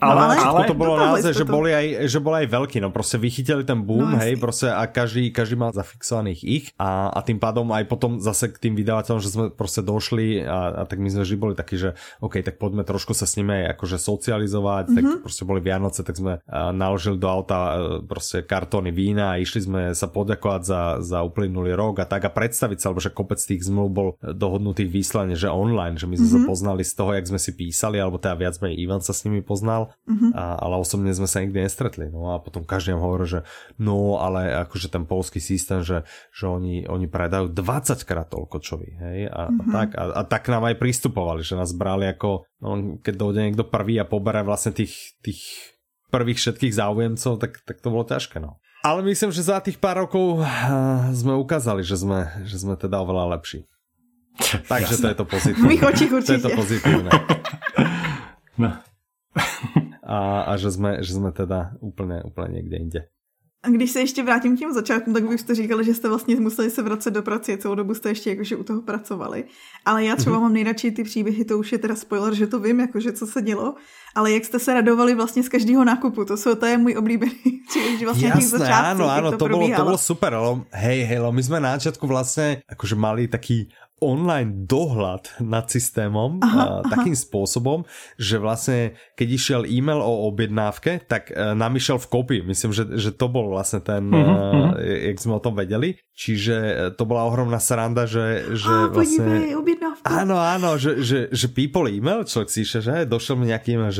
ale, no, ale, ale to bolo naozaj, že boli, aj, že boli aj veľkí, no proste vychytili ten boom, no, hej, proste a každý, každý mal zafixovaných ich a, a tým pádom aj potom zase k tým vydavateľom, že sme proste došli a, a tak my sme vždy boli takí, že OK, tak poďme trošku sa s nimi aj akože socializovať, mm-hmm. tak mhm. proste boli Vianoce, tak sme naložili do auta proste kartóny vína a išli sme sa poďakovať za, za uplynulý rok a tak a predstaviť sa, lebo že kopec tých zmluv bol dohodnutých výslane, že online, že my sme mm-hmm. sa mhm. poznali z toho, jak sme si písali, alebo teda viac menej Ivan sa s nimi poznal mm-hmm. a, ale osobne sme sa nikdy nestretli. No a potom každý nám hovorí, že no, ale akože ten polský systém, že, že oni, oni predajú 20 krát toľko čo vy, hej, a, mm-hmm. a tak. A, a tak nám aj pristupovali, že nás brali ako, no, keď dojde niekto prvý a poberá vlastne tých, tých prvých všetkých záujemcov, tak, tak to bolo ťažké, no. Ale myslím, že za tých pár rokov sme ukázali, že sme, že sme teda oveľa lepší. Takže to je to pozitívne. Mých očích určite. To je to pozitívne. No a, a že, jsme, že jsme teda úplně, úplně někde jinde. A když se ještě vrátím k těm začátkům, tak vy jste říkali, že jste vlastně museli se vracet do pracie, celou dobu jste ještě jakože u toho pracovali. Ale já třeba mm-hmm. mám nejradši ty příběhy, to už je teda spoiler, že to vím, jakože co se dělo, ale jak jste se radovali vlastně z každého nákupu, to, jsou, to je můj oblíbený příběh, vlastně Jasné, těch začátků, áno, áno, to, to bolo, to bolo super, ale hej, hej, my jsme na začiatku vlastně, akože mali taký online dohľad nad systémom aha, uh, takým aha. spôsobom, že vlastne keď išiel e-mail o objednávke, tak uh, nám išiel v kopii. Myslím, že, že to bol vlastne ten, uh-huh, uh, jak sme o tom vedeli. Čiže to bola ohromná sranda, že, že a, vlastne... objednávku. Áno, áno, že, že, že people e-mail, človek si že došiel mi nejaký e-mail, že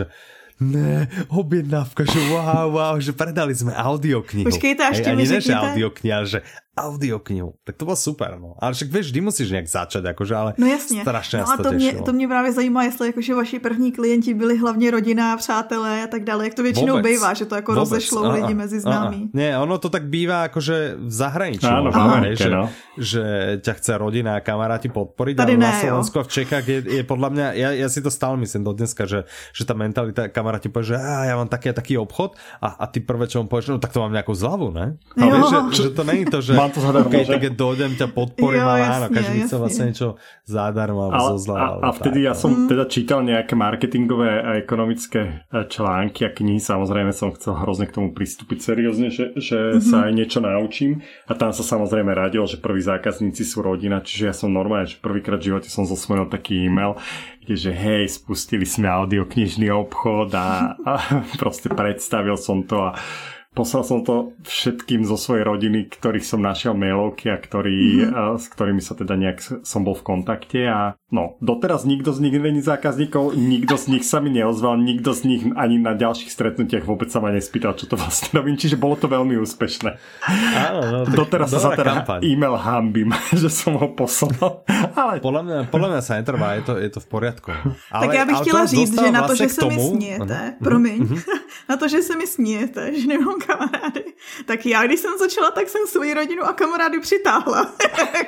ne, objednávka, že wow, wow, že predali sme audioknihu. Počkejte, až ti mi řeknete. audiokniha, že audioknihu. Tak to bylo super, no. Ale však víš, vždy musíš nějak začať, jakože, ale no jasně. strašně no a to, mě, to mě právě zajímá, jestli jakože vaši první klienti byli hlavně rodina, přátelé a tak dále, jak to většinou Vůbec. bývá, že to jako Vůbec. rozešlo a, lidi mezi známí. Ne, ono to tak bývá jakože v zahraničí. Áno, v Amerike, že, no. že ťa chce rodina a kamaráti podporiť, Tady ale ne, na Slovensku a v Čechách je, je podľa mňa, ja, ja si to stále myslím do dneska, že, že tá mentalita kamaráti povie, že á, ja mám taký a taký obchod a, a ty prvé, čo mu povieš, no tak to mám nejakú zľavu, ne? A vieš, že, že, to není to, že mám to zadarmo, okay, že? keď dojdem, ťa podporím, jo, ale áno, každý chce vlastne niečo zadarmo alebo zo zla. A, a vtedy tak, ja no. som teda čítal nejaké marketingové a ekonomické e, články a knihy, samozrejme som chcel hrozne k tomu pristúpiť seriózne, že, že mm-hmm. sa aj niečo naučím a tam sa samozrejme radil, že prví zákazníci sú rodina, čiže ja som normálne, že prvýkrát v živote som zosvojil taký e-mail, kde že hej, spustili sme audioknižný obchod a, a proste predstavil som to a Poslal som to všetkým zo svojej rodiny, ktorých som našiel mailovky a ktorý, mm-hmm. s ktorými sa teda nejak som bol v kontakte a no, doteraz nikto z nich není zákazníkov, nikto z nich sa mi neozval, nikto z nich ani na ďalších stretnutiach vôbec sa ma nespýtal, čo to vlastne robím, čiže bolo to veľmi úspešné. Áno, no, doteraz sa teda kampaň. e-mail hambím, že som ho poslal. Ale... Podľa, mňa, podľa mňa sa netrvá, je to, je to v poriadku. Ale, tak já bych chtěla říct, že na to, že se mi smějete, promiň, na to, že se mi smějete, že nemám kamarády. Tak já, když jsem začala, tak jsem svoji rodinu a kamarády přitáhla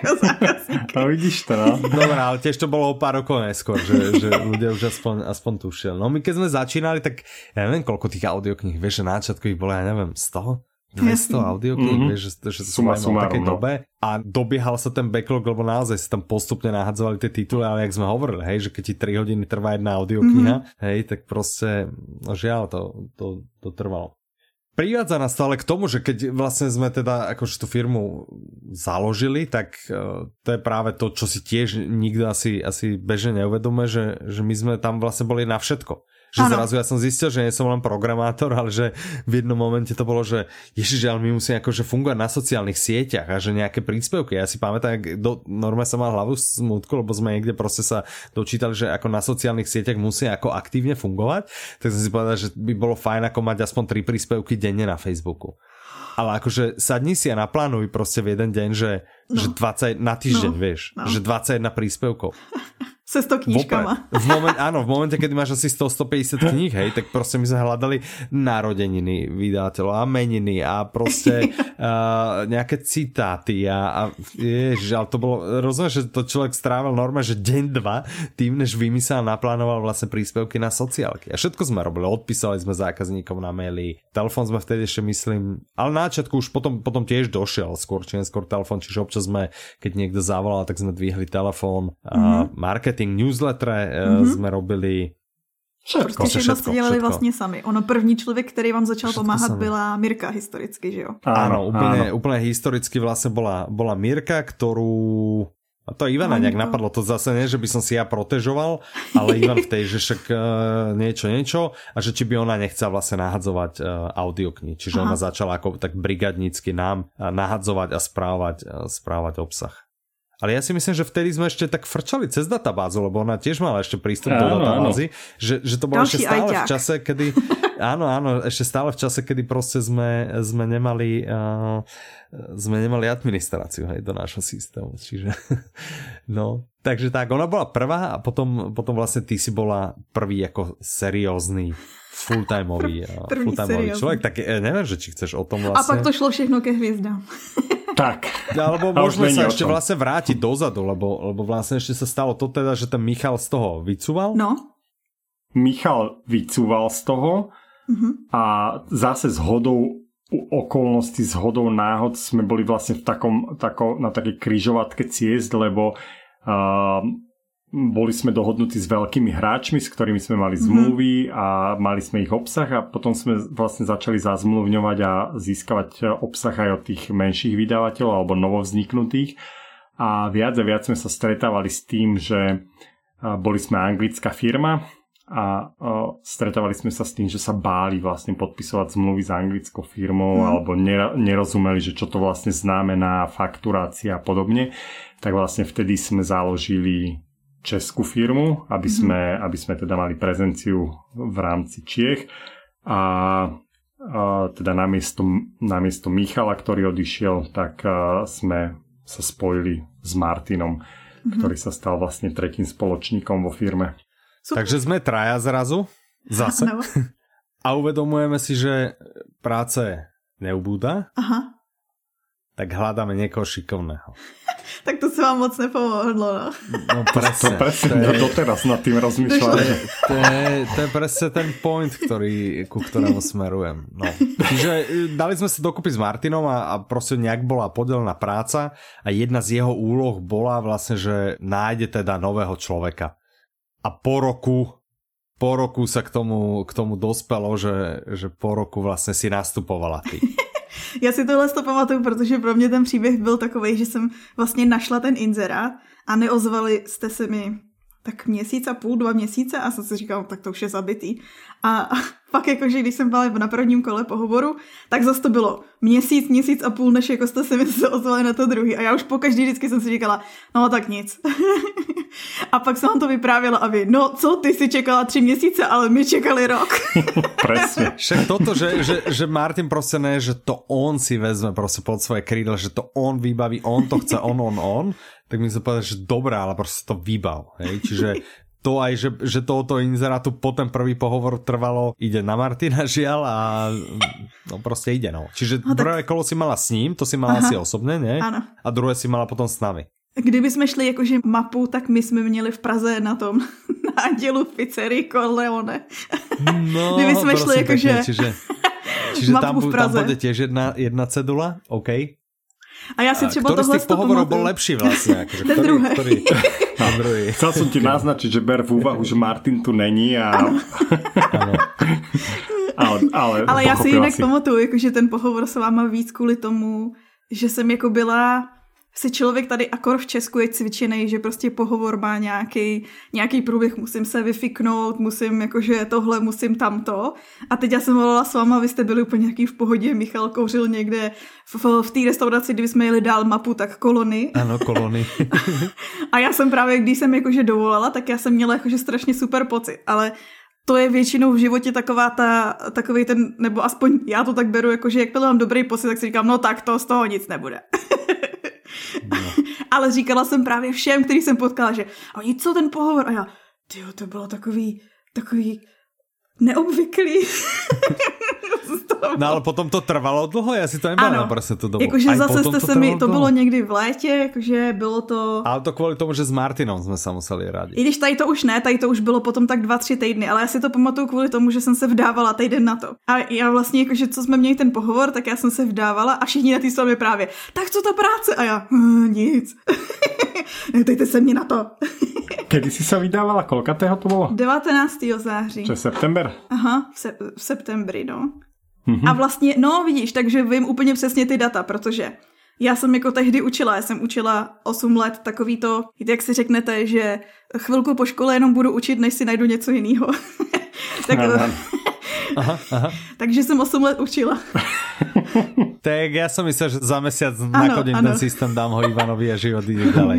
no, vidíš to, no. Dobre, ale tiež to bolo o pár rokov neskôr, že, že ľudia už aspoň, aspoň tušili. No my keď sme začínali, tak ja neviem, koľko tých audiokníh, vieš, že na začiatku ich bolo, ja neviem, 100? 200 audiokníh, mm-hmm. vieš, že, že to Suma, v takej no. dobe a dobiehal sa ten backlog, lebo naozaj sa tam postupne nahadzovali tie tituly, ale jak sme hovorili, hej, že keď ti 3 hodiny trvá jedna audiokniha, mm-hmm. hej, tak proste, no žiaľ, to, to, to trvalo. Privádza nás ale k tomu, že keď vlastne sme teda akože tú firmu založili, tak uh, to je práve to, čo si tiež nikto asi, asi bežne neuvedomuje, že, že my sme tam vlastne boli na všetko. Že ano. zrazu ja som zistil, že nie som len programátor, ale že v jednom momente to bolo, že ježiš, ale my musíme akože fungovať na sociálnych sieťach a že nejaké príspevky. Ja si pamätám, do, normálne som mal hlavu smutku, lebo sme niekde proste sa dočítali, že ako na sociálnych sieťach musí ako aktívne fungovať. Tak som si povedal, že by bolo fajn ako mať aspoň tri príspevky denne na Facebooku. Ale akože sadni si a naplánuj proste v jeden deň, že, no. že 20 na týždeň, no. vieš, no. že 21 príspevkov. Se 100 knížkama. V momente, áno, v momente, kedy máš asi 100-150 kníh, hej, tak proste my sme hľadali narodeniny vydateľov a meniny a proste uh, nejaké citáty a, a ježiš, ale to bolo, rozumieš, že to človek strávil norma, že deň, dva tým, než vymyslel a naplánoval vlastne príspevky na sociálky. A všetko sme robili, odpísali sme zákazníkom na maily, telefón sme vtedy ešte myslím, ale na začiatku už potom, potom tiež došiel skôr či neskôr telefón, čiže občas sme, keď niekto zavolal, tak sme dvihli telefón, mm-hmm. marketing marketing, newsletter mm-hmm. jsme robili Všetko, prostě všechno jste dělali všetko. vlastně sami. Ono první člověk, který vám začal všetko pomáhat, sami. byla Mirka historicky, že jo? Áno, úplne, úplne historicky vlastne bola, bola Mirka, ktorú a to Ivana nejak napadlo, to zase nie, že by som si ja protežoval, ale Ivan v tej, že však uh, niečo, niečo a že či by ona nechcela vlastne nahadzovať uh, audioknihy. Čiže Aha. ona začala ako tak brigadnícky nám nahadzovať a správať, uh, správať obsah. Ale ja si myslím, že vtedy sme ešte tak frčali cez databázu, lebo ona tiež mala ešte prístup áno, do databázy, že, že to bolo ešte stále v čase, kedy... Áno, áno, ešte stále v čase, kedy proste sme, sme nemali... Uh, sme nemali administráciu hej, do nášho systému. Čiže, no, takže tak, ona bola prvá a potom, potom vlastne ty si bola prvý ako seriózny full-timeový, full človek, tak eh, neviem, že či chceš o tom vlastne... A pak to šlo všechno ke hviezdám. Tak. Alebo môžeme sa ešte vlastne vrátiť dozadu, lebo, lebo vlastne ešte sa stalo to teda, že ten Michal z toho vycúval. No. Michal vycúval z toho uh-huh. a zase s hodou okolností, s hodou náhod sme boli vlastne v takom, tako, na také kryžovatke ciest, lebo uh, boli sme dohodnutí s veľkými hráčmi, s ktorými sme mali mhm. zmluvy a mali sme ich obsah a potom sme vlastne začali zazmluvňovať a získavať obsah aj od tých menších vydavateľov alebo novovzniknutých. a viac a viac sme sa stretávali s tým, že boli sme anglická firma a stretávali sme sa s tým, že sa báli vlastne podpisovať zmluvy s anglickou firmou mm. alebo nerozumeli, že čo to vlastne znamená fakturácia a podobne, tak vlastne vtedy sme založili českú firmu, aby mhm. sme, mm. aby sme teda mali prezenciu v rámci Čiech a, a teda namiesto, namiesto Michala, ktorý odišiel, tak a, sme sa spojili s Martinom, mm-hmm. ktorý sa stal vlastne tretím spoločníkom vo firme. Super. Takže sme traja zrazu, zase. No. A uvedomujeme si, že práce neubúda. Aha. Tak hľadáme niekoho šikovného. tak to sa vám moc nepomohlo, no. No presne. To presne, to je, doteraz nad tým rozmýšľam. To, to, je, to je presne ten point, ktorý, ku ktorému smerujem. No. Čiže e, dali sme sa dokopy s Martinom a, a proste nejak bola podelená práca a jedna z jeho úloh bola vlastne, že nájde teda nového človeka a po roku po roku sa k tomu, k tomu dospelo, že, že po roku vlastně si nastupovala ty. Já si tohle to pamatuju, protože pro mě ten příběh byl takový, že jsem vlastně našla ten inzerát a neozvali jste se mi tak měsíc a půl, dva měsíce a jsem si říkala, tak to už je zabitý. A, a pak jakože, když jsem byla na prvním kole pohovoru, tak zase to bylo měsíc, měsíc a půl, než jako jste se mi se ozvali na to druhý. A já už po každý vždycky jsem si říkala, no tak nic. a pak jsem vám to vyprávěla a vy, no co, ty si čekala tři měsíce, ale my čekali rok. Presne. Však toto, že, že, že Martin prostě ne, že to on si vezme prostě pod svoje krídla, že to on vybaví, on to chce, on, on, on, tak mi sa povedať, že dobrá, ale prostě to vybav. Hej? Čiže to aj, že, že tohoto inzerátu po ten prvý pohovor trvalo, ide na Martina žiaľ a no prostě ide no. Čiže no, tak... prvé kolo si mala s ním, to si mala Aha. asi osobně, ne? Ano. A druhé si mala potom s nami. Kdyby jsme šli jakože mapu, tak my jsme měli v Praze na tom nádělu pizzerii Corleone. No, Kdyby jsme šli jakože... Čiže, čiže tam, tam bude tiež jedna, jedna cedula, OK. A já si třeba Ktorý tohle z tých pohovorov bol lepší vlastne? Akože, ten druhý. Ktorý, ten druhý. Chcel som ti naznačiť, že ber v úvahu, že Martin tu není a... ale, ale, ale já si jinak si. pamatuju, jakože ten pohovor s váma víc kvůli tomu, že jsem jako byla si člověk tady akor v Česku je cvičený, že prostě pohovor má nějaký, nějaký průběh, musím se vyfiknout, musím jakože tohle, musím tamto. A teď já jsem volala s váma, vy jste byli úplně nějaký v pohodě, Michal kouřil někde v, v té restauraci, kdy jsme jeli dál mapu, tak kolony. Ano, kolony. a já jsem právě, když jsem jakože dovolala, tak já jsem měla jakože strašně super pocit, ale to je většinou v životě taková ta, takový ten, nebo aspoň já to tak beru, jakože jak mám dobrý pocit, tak si říkám, no tak to z toho nic nebude. No. Ale říkala jsem právě všem, který jsem potkala, že oni co ten pohovor? A já, tyjo, to bylo takový, takový neobvyklý. no ale potom to trvalo dlho, já si to nepamätám prostě tu dobu. Jakože zase jste to se mi, to bylo někdy v létě, jakože bylo to... Ale to kvůli tomu, že s Martinom jsme se museli radit. I když tady to už ne, tady to už bylo potom tak dva, tři týdny, ale já si to pamatuju kvůli tomu, že jsem se vdávala týden na to. A já vlastně, jakože co jsme měli ten pohovor, tak já jsem se vdávala a všichni na té mi právě, tak co ta práce? A já, hm, nic. Dejte se mě na to. Kedy si se vydávala? Kolkatého to bylo? 19. září. Čo september? Aha, v, se- v septembri, no. Mm-hmm. A vlastně, no vidíš, takže vím úplně přesně ty data, protože já jsem jako tehdy učila, já jsem učila 8 let takový to, jak si řeknete, že chvilku po škole jenom budu učit, než si najdu něco jiného. tak, aha, aha. takže jsem 8 let učila. tak ja som myslel, že za mesiac nakodím ten systém, dám ho Ivanovi a život ide ďalej.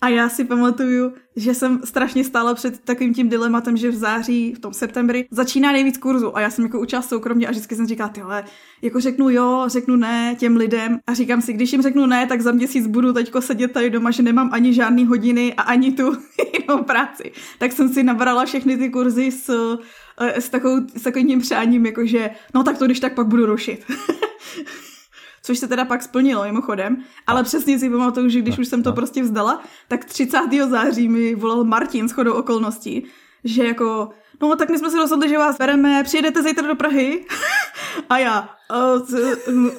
A já si pamatuju, že jsem strašně stála před takovým tím dilematem, že v září, v tom septembri, začíná nejvíc kurzu a já jsem jako učila soukromně a vždycky jsem říkala, tyhle, jako řeknu jo, řeknu ne těm lidem a říkám si, když jim řeknu ne, tak za měsíc budu teďko sedět tady doma, že nemám ani žádný hodiny a ani tu jinou práci. Tak jsem si nabrala všechny ty kurzy s takovou, s takovým přáním, jakože no tak to když tak pak budu rušit. Což se teda pak splnilo mimochodem, ale přesně si pamatuju, že když už jsem to prostě vzdala, tak 30. září mi volal Martin s chodou okolností, že jako, no tak my jsme se rozhodli, že vás bereme, přijedete zítra do Prahy a já, uh, uh, uh,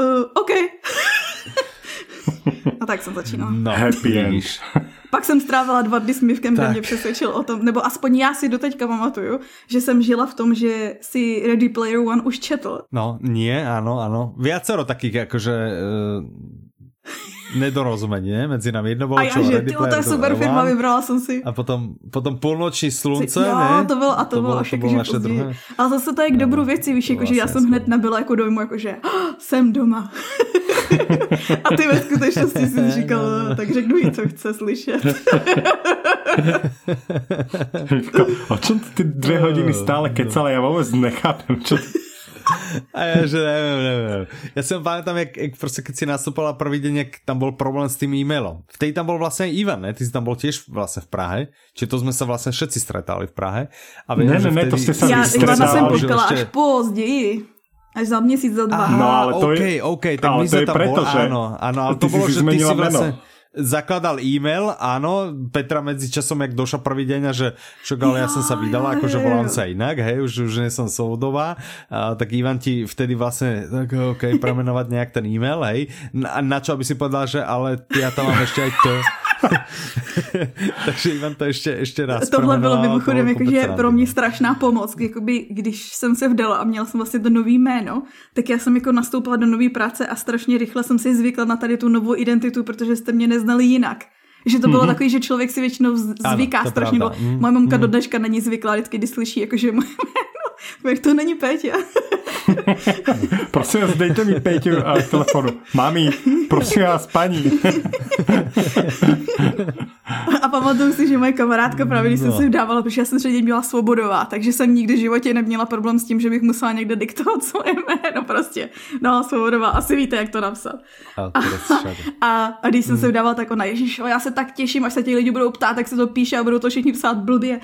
uh, OK. a tak jsem začínala. No, happy end. Pak jsem strávila dva dny s Mivkem, kde mě přesvědčil o tom, nebo aspoň já si doteďka pamatuju, že jsem žila v tom, že si Ready Player One už četl. No, nie, ano, ano. Viacero takých jakože... Uh nedorozumení, ne? Mezi nami. Jedno bylo a já, že, tyjo, to je super firma, vybrala jsem si. A potom, potom půlnoční slunce, jo, ne? to bylo, a to, to bylo až jako, naše druhé. Ale zase to je k dobru věci, víš, jako, že já jsem hned nabyla jako dojmu, jako, že oh, jsem doma. a ty ve skutečnosti si říkal, no, tak řeknu jí, co chce slyšet. o čom ty dvě hodiny stále kecala, já vůbec nechápem, čo a ja, že neviem, neviem. Ja si pamätám, jak, jak proste, keď si nastúpala prvý deň, jak tam bol problém s tým e-mailom. V tej tam bol vlastne aj Ivan, ne? Ty si tam bol tiež vlastne v Prahe. Čiže to sme sa vlastne všetci stretali v Prahe. A viem, ne, ne, ne, to ste sa Ja Ivana som potkala až později. Až za měsíc, za dva. Aha, no, ale to OK, je, OK, tak ale my sme tam preto, bol, že... áno, áno, ale to bolo, že ty si vlastne... Meno zakladal e-mail, áno, Petra medzi časom, jak došla prvý deň a že však ale ja som sa vydala, akože volám sa inak, hej, už, už nie som Soudová, a, tak Ivan ti vtedy vlastne, tak ok, premenovať nejak ten e-mail, hej, na, na čo aby si povedal, že ale ja tam mám ešte aj to. Takže Ivan to ještě, ještě raz Tohle bylo mimochodem jakože pro mě strašná pomoc. Jakoby, když jsem se vdala a měla jsem vlastně to nový jméno, tak já jsem jako nastoupila do nové práce a strašně rychle jsem si zvykla na tady tu novou identitu, protože jste mě neznali jinak. Že to bylo mm-hmm. takový, že člověk si většinou zvyká ano, strašně. Mm-hmm. Moje mamka mm-hmm. do dneška není zvyklá, vždycky, když slyší, jakože moje jak to není Péťa. prosím vás, dejte mi Péťu a telefonu. Mami, prosím vás, paní. a pamatuju si, že moje kamarádka právě, když no. jsem si vdávala, protože já jsem třeba měla svobodová, takže jsem nikdy v životě neměla problém s tím, že bych musela někde diktovat svoje jméno prostě. No, svobodová, asi víte, jak to napsat. A, a, a když jsem se vdávala, tak ona, ježiš, já se tak těším, až se ti lidi budou ptát, tak se to píše a budou to všichni psát blbě.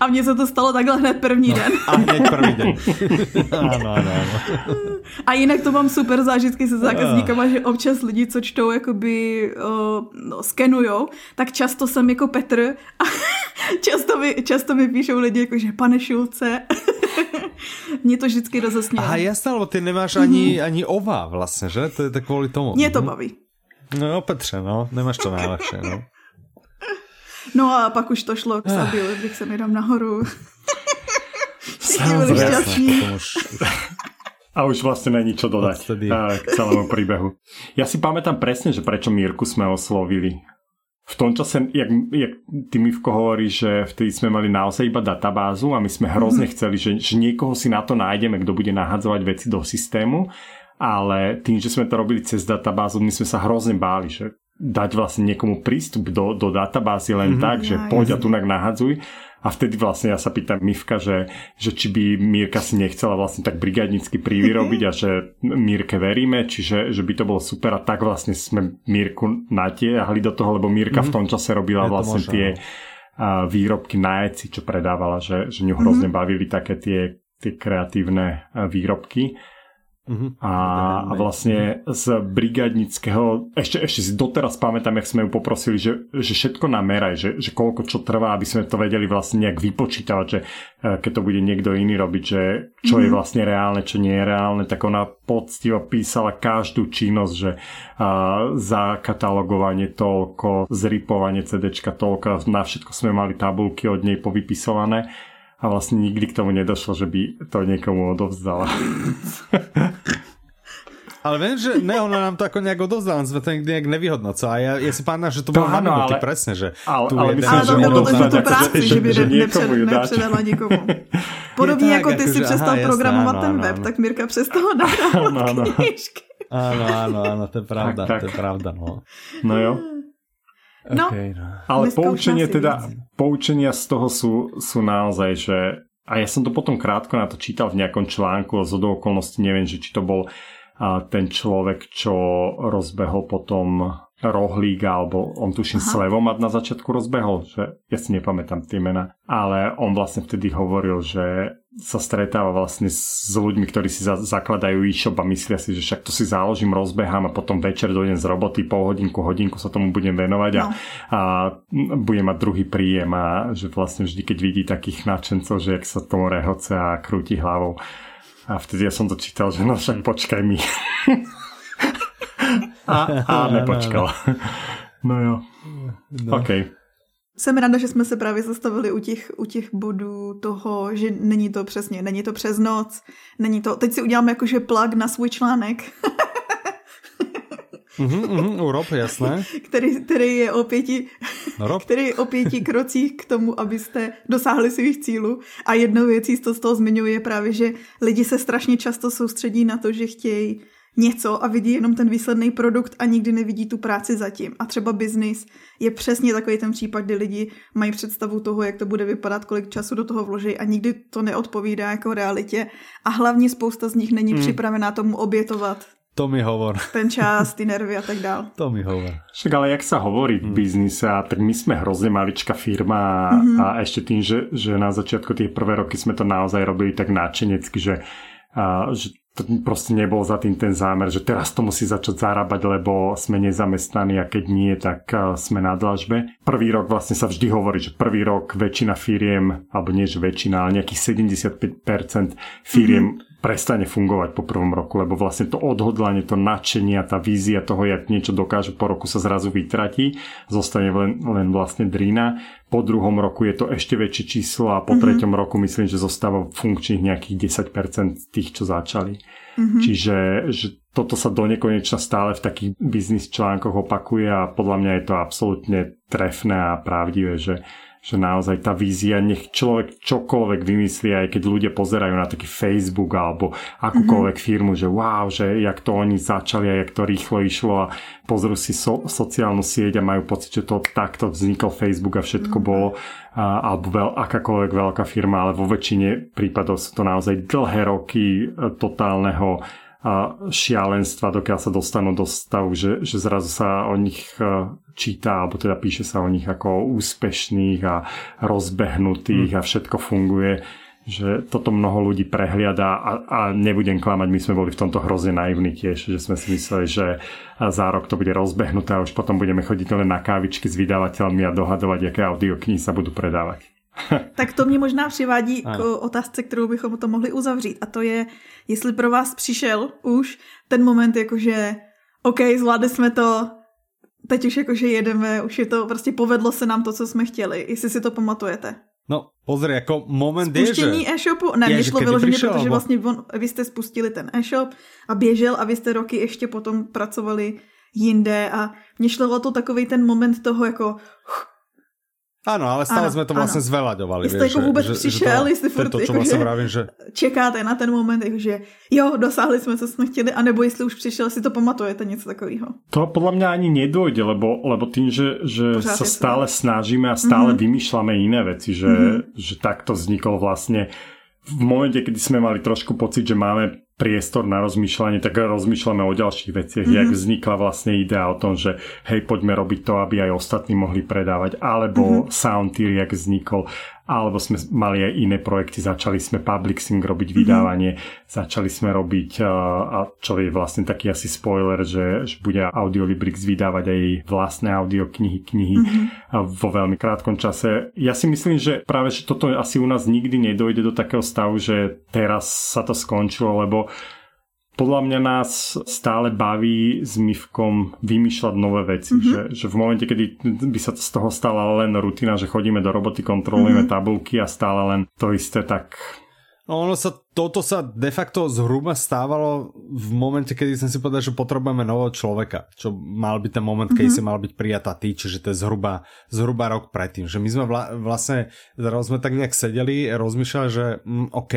A mně se to stalo takhle hned první no, den. A hned první den. ano, ano, ano. A jinak to mám super zážitky se zákazníkama, že občas lidi, co čtou, jakoby uh, no, skenujou, tak často jsem jako Petr a často mi, často mi píšou lidi jako, že pane Šulce. Mě to vždycky rozosmělo. A jasně, ale ty nemáš ani, ani ova vlastně, že? To je tak kvůli tomu. Mě to baví. No Petře, no, nemáš to najlepšie, no. No a pak už to šlo k Sabiu, bych se mi dám nahoru. A už vlastne není čo dodať k celému príbehu. Ja si pamätám presne, že prečo Mírku sme oslovili. V tom čase, jak, jak ty Mivko hovorí, že vtedy sme mali naozaj iba databázu a my sme hrozne mm-hmm. chceli, že, že niekoho si na to nájdeme, kto bude nahadzovať veci do systému, ale tým, že sme to robili cez databázu, my sme sa hrozne báli, že dať vlastne niekomu prístup do, do databázy len mm-hmm, tak, že ja, poď a tu nahadzuj. A vtedy vlastne ja sa pýtam Mivka, že, že či by Mírka si nechcela vlastne tak brigadnícky privyrobiť a že Mírke veríme, čiže že by to bolo super a tak vlastne sme Mírku natiehli do toho, lebo Mírka mm-hmm. v tom čase robila vlastne možno, tie no. výrobky na Etsy, čo predávala, že, že ňu hrozne mm-hmm. bavili také tie, tie kreatívne výrobky. Uh-huh. A, a vlastne z brigadnického, ešte, ešte si doteraz pamätám, jak sme ju poprosili, že, že všetko nameraj, že, že koľko čo trvá, aby sme to vedeli vlastne nejak vypočítať, že e, keď to bude niekto iný robiť, že čo uh-huh. je mhm. vlastne reálne, čo nie je reálne, tak ona poctivo písala každú činnosť, že uh, za katalogovanie toľko, zripovanie CDčka toľko, na všetko sme mali tabulky od nej povypisované a vlastne nikdy k tomu nedošlo, že by to niekomu odovzdala. Ale viem, že ne, ona nám to ako nejak odovzdala, sme to nejak nevyhodnocovali. A ja, ja si pamätám, že to bolo na minúty, ale, presne, že ale, tu ale myslím, že odovzdať to práci, že by že niekomu nepředala nikomu. Podobně jako ty si přestal programovat ten web, tak Mirka přestala nahrávať knižky. Áno, áno, áno, to je pravda, to je pravda, no. No jo. No, okay, no. Ale poučenie teda, poučenia z toho sú, sú naozaj, že a ja som to potom krátko na to čítal v nejakom článku a z okolností neviem, že či to bol a ten človek, čo rozbehol potom rohlík, alebo on tuším Aha. Slevomat na začiatku rozbehol, že ja si nepamätám tie mená, ale on vlastne vtedy hovoril, že sa stretáva vlastne s ľuďmi, ktorí si za- zakladajú e-shop a myslia si, že však to si záložím, rozbehám a potom večer dojdem z roboty, pol hodinku, hodinku sa tomu budem venovať a, no. a budem mať druhý príjem a že vlastne vždy, keď vidí takých nadšencov, že jak sa tomu rehoce a krúti hlavou. A vtedy ja som to čítal, že no však počkaj mi. a, a nepočkal. No jo. No. OK. Jsem ráda, že jsme se právě zastavili u těch, u těch bodů toho, že není to přesně, není to přes noc, není to, teď si uděláme jakože plug na svůj článek. Uh-huh, urob, jasné. Který, který, je o pěti, no, který je o pěti krocích k tomu, abyste dosáhli svých cílů. A jednou věcí, co z toho zmiňuje, je právě, že lidi se strašně často soustředí na to, že chtějí něco a vidí jenom ten výsledný produkt a nikdy nevidí tu práci zatím. A třeba biznis je přesně takový ten případ, kdy lidi mají představu toho, jak to bude vypadat, kolik času do toho vloží a nikdy to neodpovídá jako realitě. A hlavně spousta z nich není hmm. připravená tomu obětovat to mi hovor. Ten čas, ty nervy a tak dál. To mi hovor. Však ale jak sa hovorí v hmm. biznise, a tak my sme hrozne maličká firma a, mm-hmm. a ešte tým, že, že na začiatku tie prvé roky sme to naozaj robili tak náčenecky, že, a, že proste nebol za tým ten zámer, že teraz to musí začať zarábať, lebo sme nezamestnaní a keď nie, tak sme na dlažbe. Prvý rok vlastne sa vždy hovorí, že prvý rok väčšina firiem, alebo nie že väčšina, ale nejakých 75% firiem mm-hmm prestane fungovať po prvom roku, lebo vlastne to odhodlanie, to nadšenie a tá vízia toho, jak niečo dokáže po roku sa zrazu vytratí, zostane len, len vlastne drína. Po druhom roku je to ešte väčšie číslo a po mm-hmm. treťom roku myslím, že zostáva funkčných nejakých 10% tých, čo začali. Mm-hmm. Čiže že toto sa do nekonečna stále v takých biznis článkoch opakuje a podľa mňa je to absolútne trefné a pravdivé, že že naozaj tá vízia, nech človek čokoľvek vymyslí, aj keď ľudia pozerajú na taký Facebook alebo akúkoľvek mm-hmm. firmu, že wow, že jak to oni začali a jak to rýchlo išlo a pozrú si so, sociálnu sieť a majú pocit, že to takto vznikol Facebook a všetko mm-hmm. bolo a, alebo veľ, akákoľvek veľká firma, ale vo väčšine prípadov sú to naozaj dlhé roky e, totálneho a šialenstva, dokiaľ sa dostanú do stavu, že, že zrazu sa o nich e, číta, alebo teda píše sa o nich ako úspešných a rozbehnutých mm. a všetko funguje že toto mnoho ľudí prehliada a, a nebudem klamať, my sme boli v tomto hrozne naivní tiež, že sme si mysleli, že za rok to bude rozbehnuté a už potom budeme chodiť len na kávičky s vydávateľmi a dohadovať, aké audioknihy sa budú predávať. tak to mě možná přivádí k otázce, kterou bychom to mohli uzavřít. A to je, jestli pro vás přišel už ten moment, jakože OK, zvládli jsme to, teď už jakože jedeme, už je to, prostě povedlo se nám to, co jsme chtěli, jestli si to pamatujete. No, pozri, jako moment Spuštění je, že... e-shopu, ne, mě šlo vyloženě, protože alebo... vlastně on, vy jste spustili ten e-shop a běžel a vy jste roky ještě potom pracovali jinde a mě šlo o to takový ten moment toho jako Áno, ale stále ano, sme to vlastne ano. zveľaďovali. Jste jako vůbec že, přišel, že to, jestli furt, to, čo vlastne vravím, že... čekáte na ten moment, že jo, dosáhli jsme, co jsme chtěli, anebo jestli už přišel, si to pamatujete něco takového. To podľa mňa ani nedôjde, lebo, lebo tým, že, že sa stále snažíme a stále mm-hmm. vymýšľame iné veci, že, mm-hmm. že takto vznikol vlastne v momente, kedy sme mali trošku pocit, že máme priestor na rozmýšľanie, tak rozmýšľame o ďalších veciach, mm-hmm. jak vznikla vlastne idea o tom, že hej, poďme robiť to, aby aj ostatní mohli predávať, alebo mm-hmm. Soundtier, jak vznikol, alebo sme mali aj iné projekty, začali sme publishing robiť mm-hmm. vydávanie, začali sme robiť, a čo je vlastne taký asi spoiler, že, že bude Audiolibrix vydávať aj vlastné audioknihy, knihy mm-hmm. vo veľmi krátkom čase. Ja si myslím, že práve že toto asi u nás nikdy nedojde do takého stavu, že teraz sa to skončilo, lebo podľa mňa nás stále baví s Mivkom vymýšľať nové veci. Mm-hmm. Že, že v momente, kedy by sa z toho stala len rutina, že chodíme do roboty, kontrolujeme mm-hmm. tabulky a stále len to isté, tak No ono sa, toto sa de facto zhruba stávalo v momente, kedy som si povedal, že potrebujeme nového človeka, čo mal byť ten moment, keď mm-hmm. si mal byť prijatá ty, čiže to je zhruba, zhruba rok predtým, že my sme vla, vlastne, zrazu sme tak nejak sedeli, rozmýšľali, že mm, OK,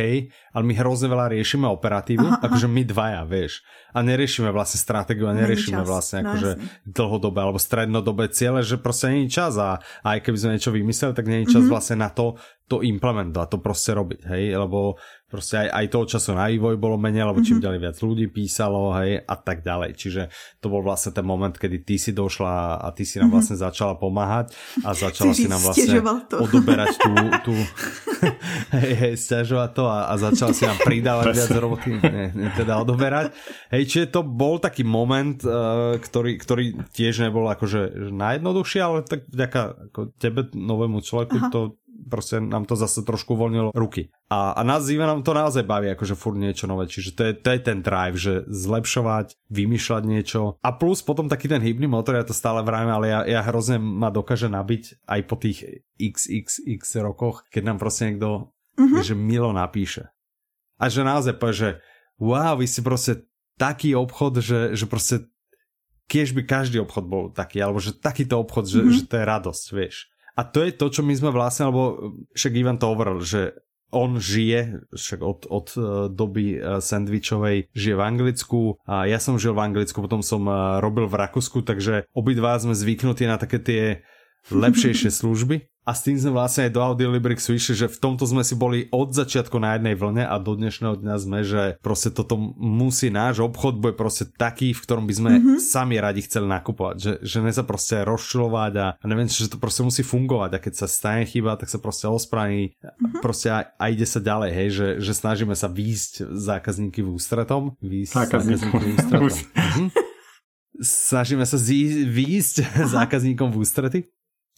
ale my hrozne veľa riešime operatívu, aha, akože my dvaja, vieš, a neriešime vlastne stratégiu a neriešime vlastne no, akože dlhodobé alebo strednodobé ciele, že proste není čas a, a aj keby sme niečo vymysleli, tak není čas mm-hmm. vlastne na to, to implementovať, to proste robiť, hej, lebo proste aj, aj toho času na vývoj bolo menej, lebo čím mm-hmm. ďalej viac ľudí písalo, hej, a tak ďalej. Čiže to bol vlastne ten moment, kedy ty si došla a ty si nám mm-hmm. vlastne začala pomáhať a začala si nám vlastne odoberať tú, tú hej, hej, stiažovať to a, a začala si nám pridávať viac roboty, ne, ne, teda odoberať. Hej, čiže to bol taký moment, uh, ktorý, ktorý tiež nebol akože najjednoduchší, ale tak vďaka ako tebe, novému človeku, Aha. to proste nám to zase trošku uvoľnilo ruky. A, a nás nám to naozaj baví, akože furt niečo nové, čiže to je, to je ten drive, že zlepšovať, vymýšľať niečo a plus potom taký ten hybný motor, ja to stále vravím, ale ja, ja hrozne ma dokáže nabiť aj po tých xxx rokoch, keď nám proste niekto, mm-hmm. že milo napíše. A že naozaj povie, že wow, vy si proste taký obchod, že, že proste kiež by každý obchod bol taký, alebo že takýto obchod, že, mm-hmm. že to je radosť, vieš. A to je to, čo my sme vlastne, alebo však Ivan to hovoril, že on žije však od, od e, doby e, sandvičovej, žije v Anglicku. A ja som žil v Anglicku, potom som robil v Rakúsku, takže obidva sme zvyknutí na také tie lepšejšie služby a s tým sme vlastne aj do Audiolibrix vyšli, že v tomto sme si boli od začiatku na jednej vlne a do dnešného dňa sme, že proste toto musí náš obchod bude proste taký, v ktorom by sme mm-hmm. sami radi chceli nakupovať, že, že ne sa proste rozčulovať a, a neviem, že to proste musí fungovať a keď sa stane chyba, tak sa proste ospraví mm-hmm. proste a, a ide sa ďalej, hej, že, že snažíme sa výjsť zákazníky v ústretom. Výjsť zákazníky v ústretom. Mhm. Snažíme sa výjsť zákazníkom v ústrety.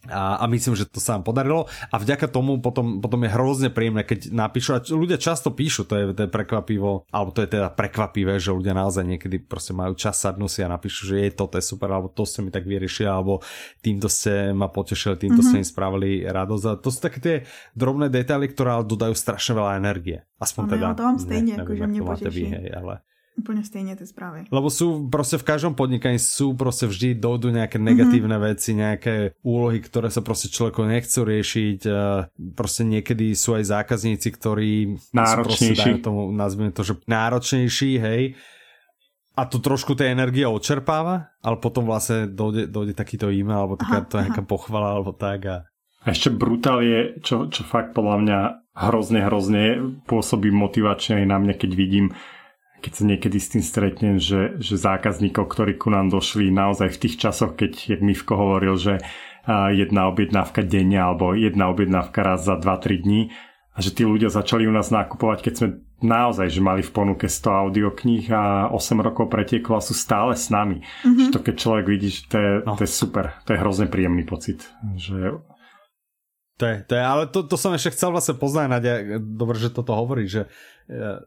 A, a myslím, že to sa nám podarilo a vďaka tomu potom, potom je hrozne príjemné, keď napíšu, a ľudia často píšu, to je, to je prekvapivo, alebo to je teda prekvapivé, že ľudia naozaj niekedy proste majú čas sadnú si a napíšu, že je toto je super, alebo to ste mi tak vyriešili, alebo týmto ste ma potešili, týmto mm-hmm. ste mi spravili radosť. A to sú také tie drobné detaily, ktoré dodajú strašne veľa energie. Aspoň ale teda. Ja to mám stejne, akože mne poteší. Vy, hej, ale... Úplne stejne tie správy. Lebo sú proste v každom podnikaní sú proste vždy dojdu nejaké negatívne mm-hmm. veci, nejaké úlohy, ktoré sa proste človeku nechcú riešiť. Proste niekedy sú aj zákazníci, ktorí náročnejší. Sú proste, tomu, nazvime to, že náročnejší, hej. A to trošku tej energie odčerpáva, ale potom vlastne dojde, dojde takýto e-mail, alebo taká to nejaká pochvala, alebo tak. A... a ešte brutál je, čo, čo fakt podľa mňa hrozne, hrozne pôsobí motivačne aj na mňa, keď vidím keď sa niekedy s tým stretnem, že, že zákazníkov, ktorí ku nám došli naozaj v tých časoch, keď, jak Mivko hovoril, že jedna objednávka denne alebo jedna objednávka raz za 2-3 dní a že tí ľudia začali u nás nakupovať, keď sme naozaj, že mali v ponuke 100 audiokníh a 8 rokov pretieklo a sú stále s nami. Mm-hmm. Že to keď človek vidí, že to je, no. to je super, to je hrozne príjemný pocit. Že... To je, to je, ale to, to som ešte chcel vlastne poznať, dobre, že toto hovorí, že e,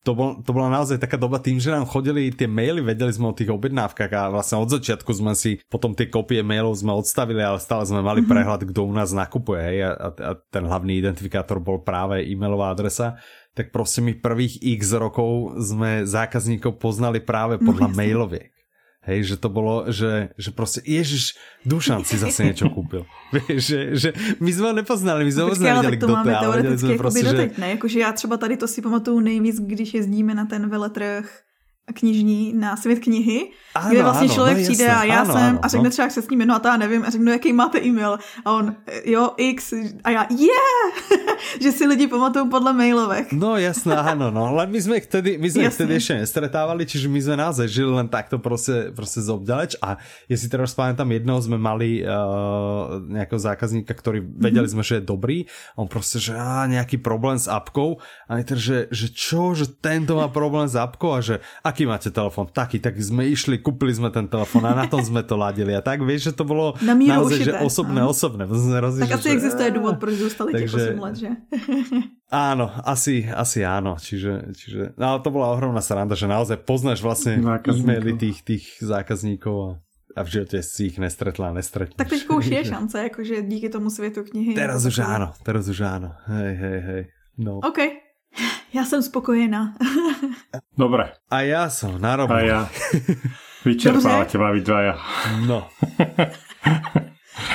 to, bol, to bola naozaj taká doba tým, že nám chodili tie maily, vedeli sme o tých objednávkach a vlastne od začiatku sme si potom tie kopie mailov sme odstavili, ale stále sme mali mm-hmm. prehľad, kto u nás nakupuje hej, a, a ten hlavný identifikátor bol práve e-mailová adresa tak proste my prvých x rokov sme zákazníkov poznali práve podľa no, mailoviek. Hej, že to bolo, že, že proste, ježiš, Dušan si zase niečo kúpil. Vieš, že, že my sme ho nepoznali, my sme ho nevedeli, kdo to je, ale vedeli sme proste, že... Ne? Jakože já třeba tady to si pamatuju nejvíc, když jezdíme na ten veletrh knižní na svět knihy, ano, kde vlastně ano, člověk no přijde a já ano, jsem ano, a řekne no. třeba se s ním, no a já nevím, a řeknu, jaký máte e-mail? A on, jo, X. A já, yeah, že si lidi pamatujú podle mailovek. No jasné, áno, no, ale my sme ich vtedy, my sme ich vtedy ešte nestretávali, čiže my sme naozaj žili len takto proste, proste zobďaleč a ja si teraz pamätám, jedného sme mali uh, nejakého zákazníka, ktorý vedeli mm-hmm. sme, že je dobrý. A on proste, že á, nejaký problém s apkou. A my teda, že, že čo, že tento má problém s apkou a že aký máte telefon? Taký, tak sme išli, kúpili sme ten telefon a na tom sme to ladili a tak, vieš, že to bolo na naozaj, že osobné, no. osobné. Rozli, tak asi že, existuje dôvod, proč dostali takže, 8 let, že? Áno, asi, asi áno. Čiže, čiže no, ale to bola ohromná sranda, že naozaj poznáš vlastne e-maily tých, tých zákazníkov a, a v živote si ich nestretla a nestretneš. Tak teď už je šance, akože díky tomu svetu knihy. Teraz už áno, teraz už áno. Hej, hej, hej. No. OK. Ja som spokojená. Dobre. A ja som na robote. A ja. Vyčerpávate ma vy dvaja. No.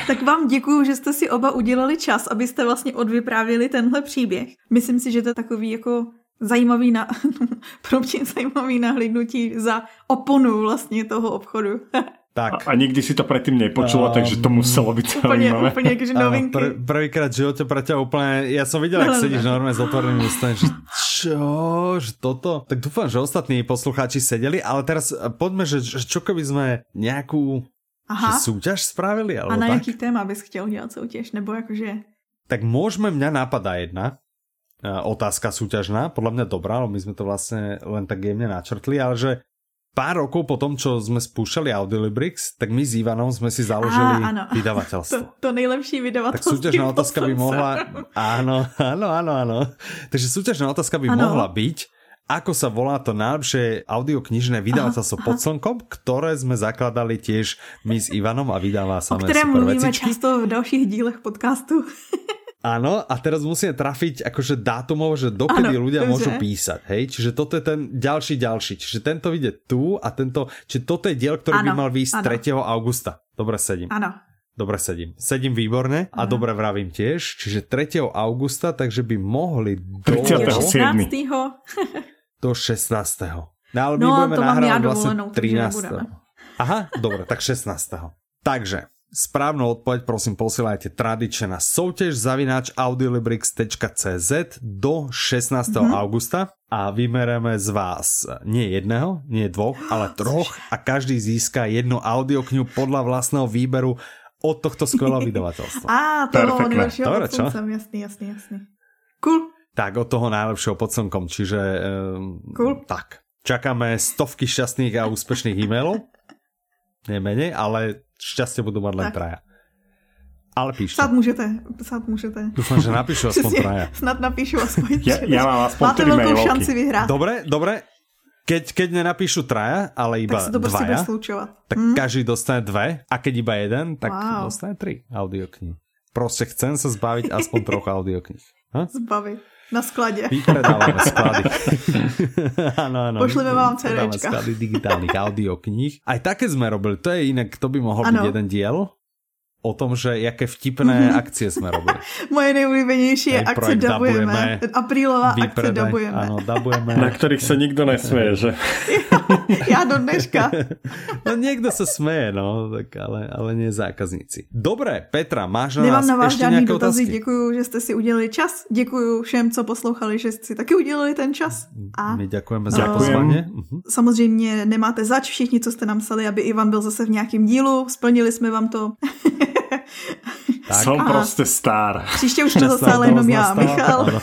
Tak vám děkuju, že jste si oba udělali čas, abyste vlastně odvyprávili tenhle příběh. Myslím si, že to je takový jako zajímavý, na, pro mě zajímavý nahlídnutí za oponu vlastně toho obchodu. Tak. A, a nikdy si to predtým nepočula, um, takže to muselo byť úplne, zaujímavé. Úplne akože novinky. Pr- prvýkrát v živote pre ťa úplne, ja som videl, ak no, sedíš no. normálne s otvoreným ústom, že čo, že toto? Tak dúfam, že ostatní poslucháči sedeli, ale teraz poďme, že, že čo keby sme nejakú Aha. Že súťaž spravili? Alebo a na tak? jaký téma bys chtěl dělat soutěž? Nebo jakože... Tak môžeme, mňa napadá jedna otázka súťažná, podľa mňa dobrá, ale my sme to vlastne len tak jemne načrtli, ale že pár rokov po tom, čo sme spúšťali Audiolibrix, tak my s Ivanom sme si založili Á, vydavateľstvo. To, to nejlepší vydavateľstvo. Tak súťažná otázka by mohla... Áno, áno, áno, áno. Takže súťažná otázka by ano. mohla byť, ako sa volá to najlepšie audioknižné vydavateľstvo pod slnkom, ktoré sme zakladali tiež my s Ivanom a vydáva samé O ktoré mluvíme vecičky. často v dalších dílech podcastu. Áno, a teraz musíme trafiť akože dátumov, že dokedy ano, ľudia že? môžu písať, hej? Čiže toto je ten ďalší, ďalší. Čiže tento vyjde tu a tento, čiže toto je diel, ktorý ano, by mal výjsť ano. 3. augusta. Dobre sedím. Áno. Dobre sedím. Sedím výborne a ano. dobre vravím tiež. Čiže 3. augusta, takže by mohli do... 37. do 16. No ale my no, budeme nahrávať vlastne 13. Aha, dobre, tak 16. Takže, Správnu odpoveď prosím posielajte tradične na soutež zavináč audiolibrix.cz do 16. Mm-hmm. augusta a vymereme z vás nie jedného, nie dvoch, ale troch a každý získa jednu audioknihu podľa vlastného výberu od tohto skvelého vydavateľstva. Á, toho najlepšieho Dobre, čo? Jasný, jasný, jasný. Cool. Tak, od toho najlepšieho pod slnkom, čiže um, cool. tak. Čakáme stovky šťastných a úspešných e-mailov. Nie menej, ale šťastie budú mať len tak. traja. Ale píšte. Snad můžete, snad můžete. Dúfam, že napíšu aspoň traja. Snad napíšu aspoň ja, ja mám aspoň Máte veľkú šanci vyhrať. Dobre, dobre. Keď, keď nenapíšu traja, ale iba tak dvaja, tak hmm. každý dostane dve a keď iba jeden, tak wow. dostane tri audioknihy. Proste chcem sa zbaviť aspoň troch audiokníh. Zbaviť. Na sklade. Vypredávame sklady. áno, áno. Pošleme vám CDčka. sklady digitálnych audiokníh. Aj také sme robili. To je inak, to by mohol ano. byť jeden diel o tom, že jaké vtipné mm-hmm. akcie sme robili. Moje nejúľúbenejšie je akcie dabujeme. Aprílová akcie dabujeme. Áno, dabujeme. Na ktorých sa nikto nesmeje, že? ja, ja do dneška. no niekto sa smeje, no, tak ale, ale nie zákazníci. Dobre, Petra, máš na Nemám nás na vás nejaké dotazy. otázky? Děkuju, že ste si udělali čas. Děkuju všem, co poslouchali, že si taky udělali ten čas. A My ďakujeme za pozvanie. Uh, samozřejmě nemáte zač všichni, co jste nám psali, aby Ivan byl zase v nějakém dílu. Splnili jsme vám to. Tak. Som a prostě star. Příště už to zase ale jenom já, Michal.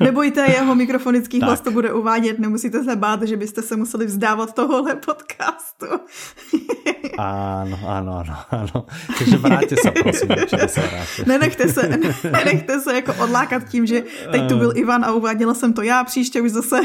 Nebojte, jeho mikrofonický tak. hlas to bude uvádět, nemusíte se bát, že byste se museli vzdávat tohohle podcastu. áno, áno, áno, áno. Takže vráťte sa, prosím, sa vráťte. Nenechte se, nenechte se jako odlákat tím, že teď tu byl Ivan a uváděla jsem to já, příště už zase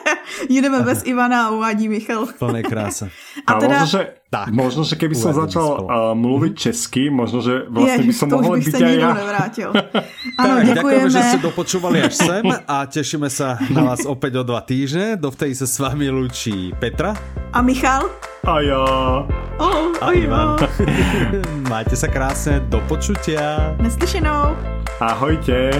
Ideme bez Ivana a uvádí Michal. Plné krása. A, a teda... možno, že, tak, možno, že keby som začal uh, mluviť česky, možno, že vlastne by som mohol byť aj ja. nevrátil. Áno, tak, ďakujeme. že ste dopočúvali až sem a tešíme sa na vás opäť o dva týždne. Dovtedy sa s vami lúči Petra. A Michal. A ja. Oh, a Ivan. Majte sa krásne, do počutia. Neslyšenou. Ahojte.